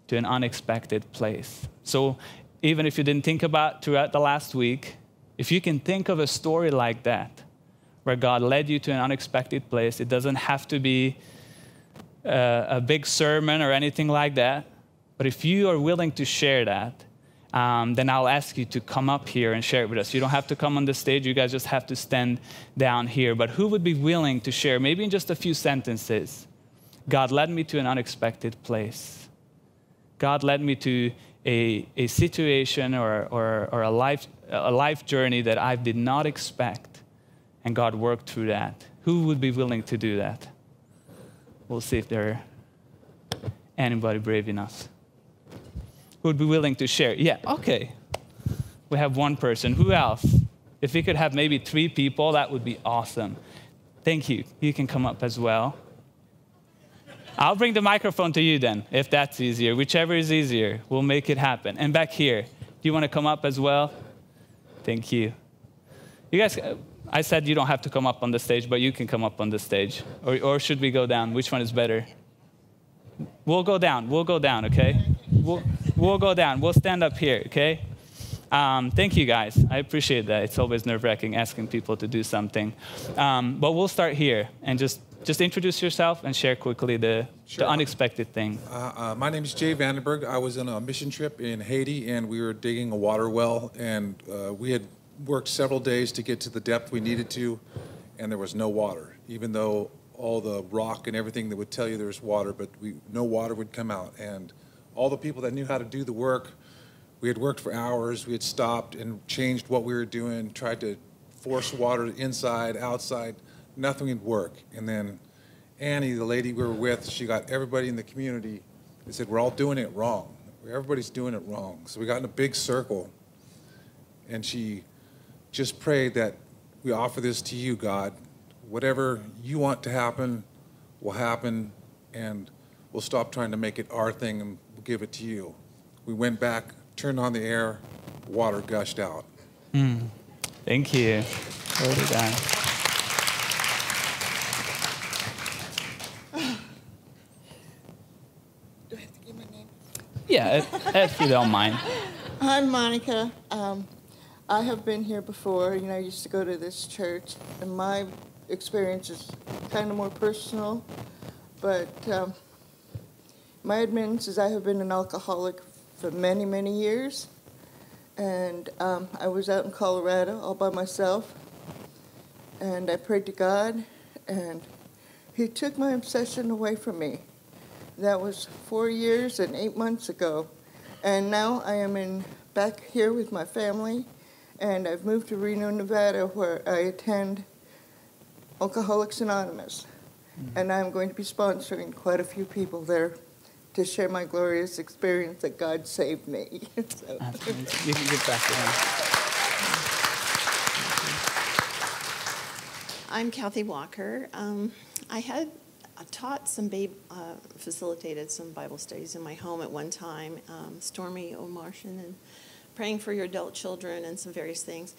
to an unexpected place. So even if you didn't think about throughout the last week, if you can think of a story like that, where God led you to an unexpected place. It doesn't have to be a, a big sermon or anything like that. But if you are willing to share that, um, then I'll ask you to come up here and share it with us. You don't have to come on the stage, you guys just have to stand down here. But who would be willing to share, maybe in just a few sentences? God led me to an unexpected place. God led me to a, a situation or, or, or a, life, a life journey that I did not expect and God worked through that. Who would be willing to do that? We'll see if there are anybody brave enough. Who would be willing to share? Yeah, okay. We have one person. Who else? If we could have maybe three people, that would be awesome. Thank you. You can come up as well. I'll bring the microphone to you then, if that's easier. Whichever is easier, we'll make it happen. And back here, do you want to come up as well? Thank you. You guys, I said you don't have to come up on the stage, but you can come up on the stage. Or, or should we go down? Which one is better? We'll go down. We'll go down, okay? We'll, we'll go down. We'll stand up here, okay? Um, thank you guys. I appreciate that. It's always nerve wracking asking people to do something. Um, but we'll start here and just, just introduce yourself and share quickly the, Sure. the unexpected thing. Uh, uh, my name is Jay Vandenberg. I was on a mission trip in Haiti, and we were digging a water well, and uh, we had worked several days to get to the depth we needed to, and there was no water, even though all the rock and everything that would tell you there was water, but we, no water would come out. And all the people that knew how to do the work, we had worked for hours, we had stopped and changed what we were doing, tried to force water inside, outside, nothing would work. And then Annie, the lady we were with, she got everybody in the community, they said, we're all doing it wrong. Everybody's doing it wrong. So we got in a big circle, and she just prayed that we offer this to you, God. Whatever you want to happen will happen, and we'll stop trying to make it our thing and we'll give it to you. We went back, turned on the air, water gushed out. Thank you. Glory to God. Do I have to give my name? Yeah, if, if you don't mind. *laughs* I'm Monica. Um, I have been here before. You know, I used to go to this church, and my experience is kind of more personal. But um, my admittance is I have been an alcoholic for many, many years. And um, I was out in Colorado all by myself. And I prayed to God, and He took my obsession away from me. That was four years and eight months ago. And now I am in back here with my family, and I've moved to Reno, Nevada, where I attend Alcoholics Anonymous. And I'm going to be sponsoring quite a few people there to share my glorious experience that God saved me. *laughs* so, That's. You can get back there. I'm Kathy Walker. Um, I had uh, taught some, babe, uh, facilitated some Bible studies in my home at one time, um, Stormie Omartian, and praying for your adult children and some various things.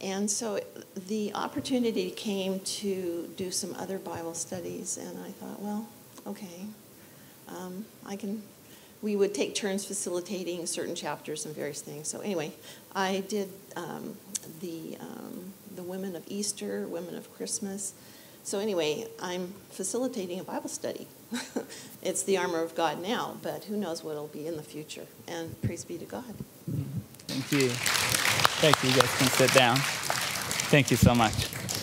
And so the opportunity came to do some other Bible studies, and I thought, well, okay, um, I can. We would take turns facilitating certain chapters and various things. So anyway, I did um, the um, the women of Easter, women of Christmas. So anyway, I'm facilitating a Bible study. *laughs* it's the armor of God now, but who knows what it'll be in the future. And praise be to God. Thank you. Thank you. You guys can sit down. Thank you so much.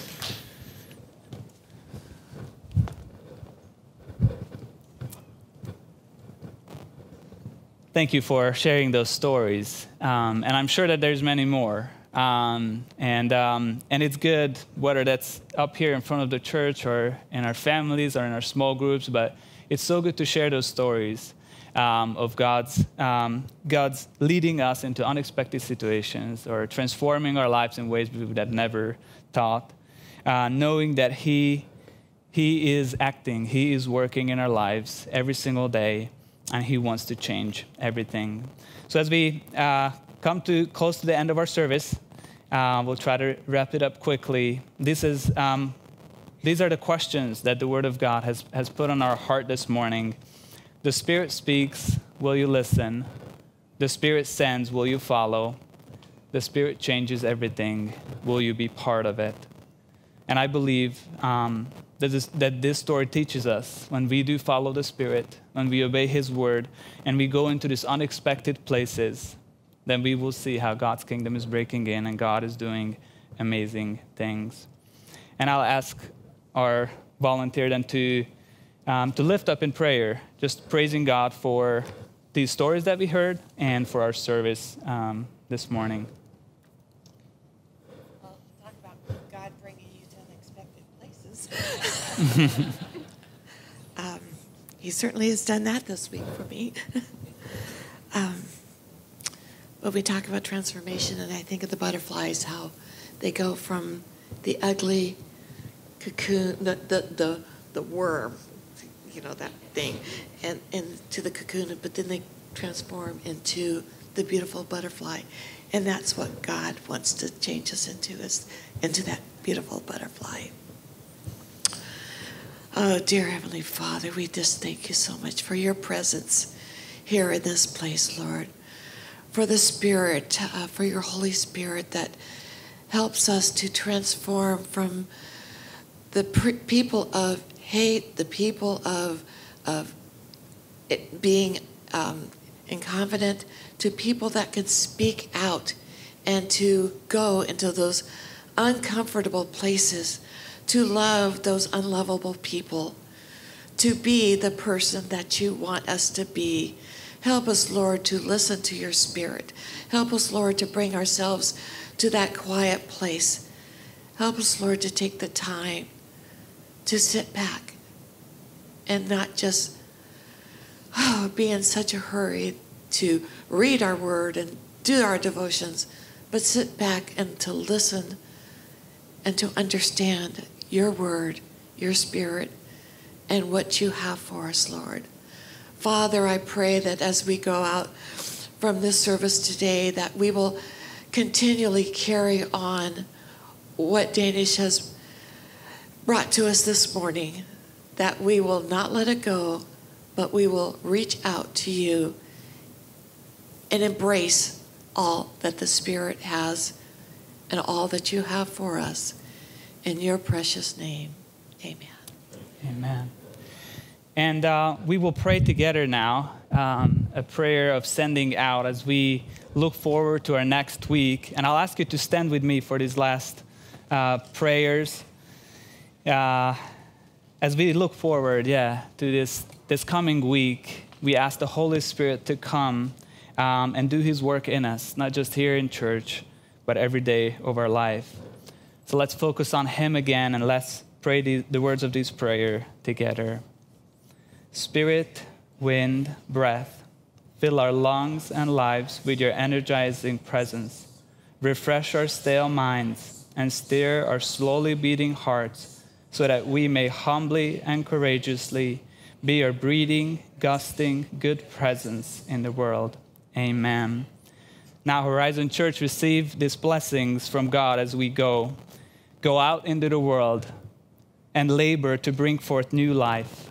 Thank you for sharing those stories. Um, and I'm sure that there's many more. Um, and, um, and it's good, whether that's up here in front of the church or in our families or in our small groups, but it's so good to share those stories um, of God's, um, God's leading us into unexpected situations or transforming our lives in ways we would have never thought, uh, knowing that He, he is acting, He is working in our lives every single day, and He wants to change everything. So as we uh, come to close to the end of our service, uh, we'll try to wrap it up quickly. This is, um, these are the questions that the Word of God has, has put on our heart this morning. The Spirit speaks, will you listen? The Spirit sends, will you follow? The Spirit changes everything, will you be part of it? And I believe um, that, this, that this story teaches us when we do follow the Spirit, when we obey His word, and we go into these unexpected places, then we will see how God's kingdom is breaking in and God is doing amazing things. And I'll ask our volunteer then to, um, to lift up in prayer, just praising God for these stories that we heard and for our service um, this morning. Well, talk about God bringing you to unexpected places. *laughs* um, he certainly has done that this week for me. *laughs* um, but we talk about transformation, and I think of the butterflies, how they go from the ugly cocoon, the, the, the, the worm, you know, that thing, and, and to the cocoon, but then they transform into the beautiful butterfly. And that's what God wants to change us into, is into that beautiful butterfly. Oh, dear Heavenly Father, we just thank you so much for your presence here in this place, Lord. For the Spirit, uh, for your Holy Spirit that helps us to transform from the people of hate, the people of, of being um, to people that can speak out and to go into those uncomfortable places, to love those unlovable people, to be the person that you want us to be Help us, Lord, to listen to your spirit. Help us, Lord, to bring ourselves to that quiet place. Help us, Lord, to take the time to sit back and not just oh, be in such a hurry to read our word and do our devotions, but sit back and to listen and to understand your word, your spirit, and what you have for us, Lord. Father, I pray that as we go out from this service today, that we will continually carry on what Danish has brought to us this morning, that we will not let it go, but we will reach out to you and embrace all that the Spirit has and all that you have for us. In your precious name, amen. Amen. And uh, we will pray together now um, a prayer of sending out as we look forward to our next week. And I'll ask you to stand with me for these last uh, prayers. Uh, as we look forward, yeah, to this, this coming week, we ask the Holy Spirit to come um, and do His work in us, not just here in church, but every day of our life. So let's focus on Him again and let's pray the, the words of this prayer together. Spirit, wind, breath, fill our lungs and lives with your energizing presence. Refresh our stale minds and stir our slowly beating hearts so that we may humbly and courageously be your breathing, gusting, good presence in the world. Amen. Now, Horizon Church, receive these blessings from God as we go. Go out into the world and labor to bring forth new life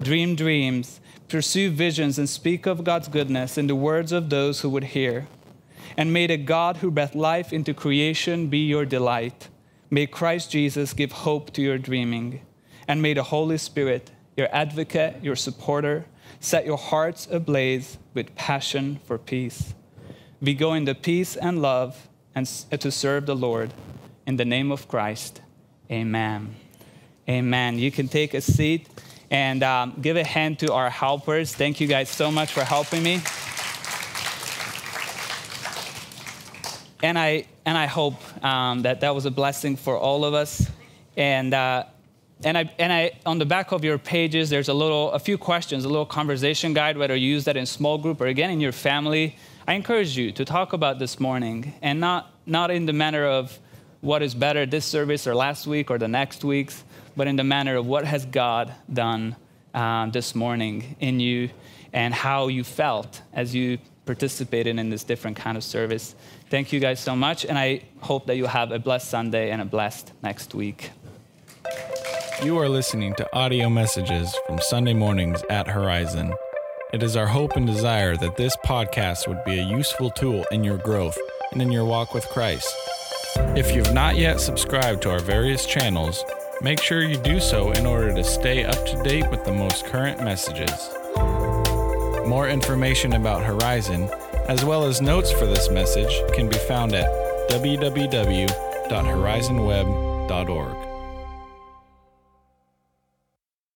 dream dreams, pursue visions, and speak of God's goodness in the words of those who would hear. And may the God who breathed life into creation be your delight. May Christ Jesus give hope to your dreaming. And may the Holy Spirit, your advocate, your supporter, set your hearts ablaze with passion for peace. We go into peace and love and to serve the Lord. In the name of Christ, amen. Amen. You can take a seat and um, give a hand to our helpers. Thank you guys so much for helping me. And I, and I hope um, that that was a blessing for all of us. And, uh, and, I, and I, on the back of your pages, there's a little, a few questions, a little conversation guide, whether you use that in small group or again in your family. I encourage you to talk about this morning and not, not in the manner of what is better this service or last week or the next week's, but in the manner of what has God done um, this morning in you and how you felt as you participated in this different kind of service. Thank you guys so much, and I hope that you have a blessed Sunday and a blessed next week. You are listening to audio messages from Sunday mornings at Horizon. It is our hope and desire that this podcast would be a useful tool in your growth and in your walk with Christ. If you've not yet subscribed to our various channels, make sure you do so in order to stay up to date with the most current messages. More information about Horizon, as well as notes for this message, can be found at www.horizonweb.org.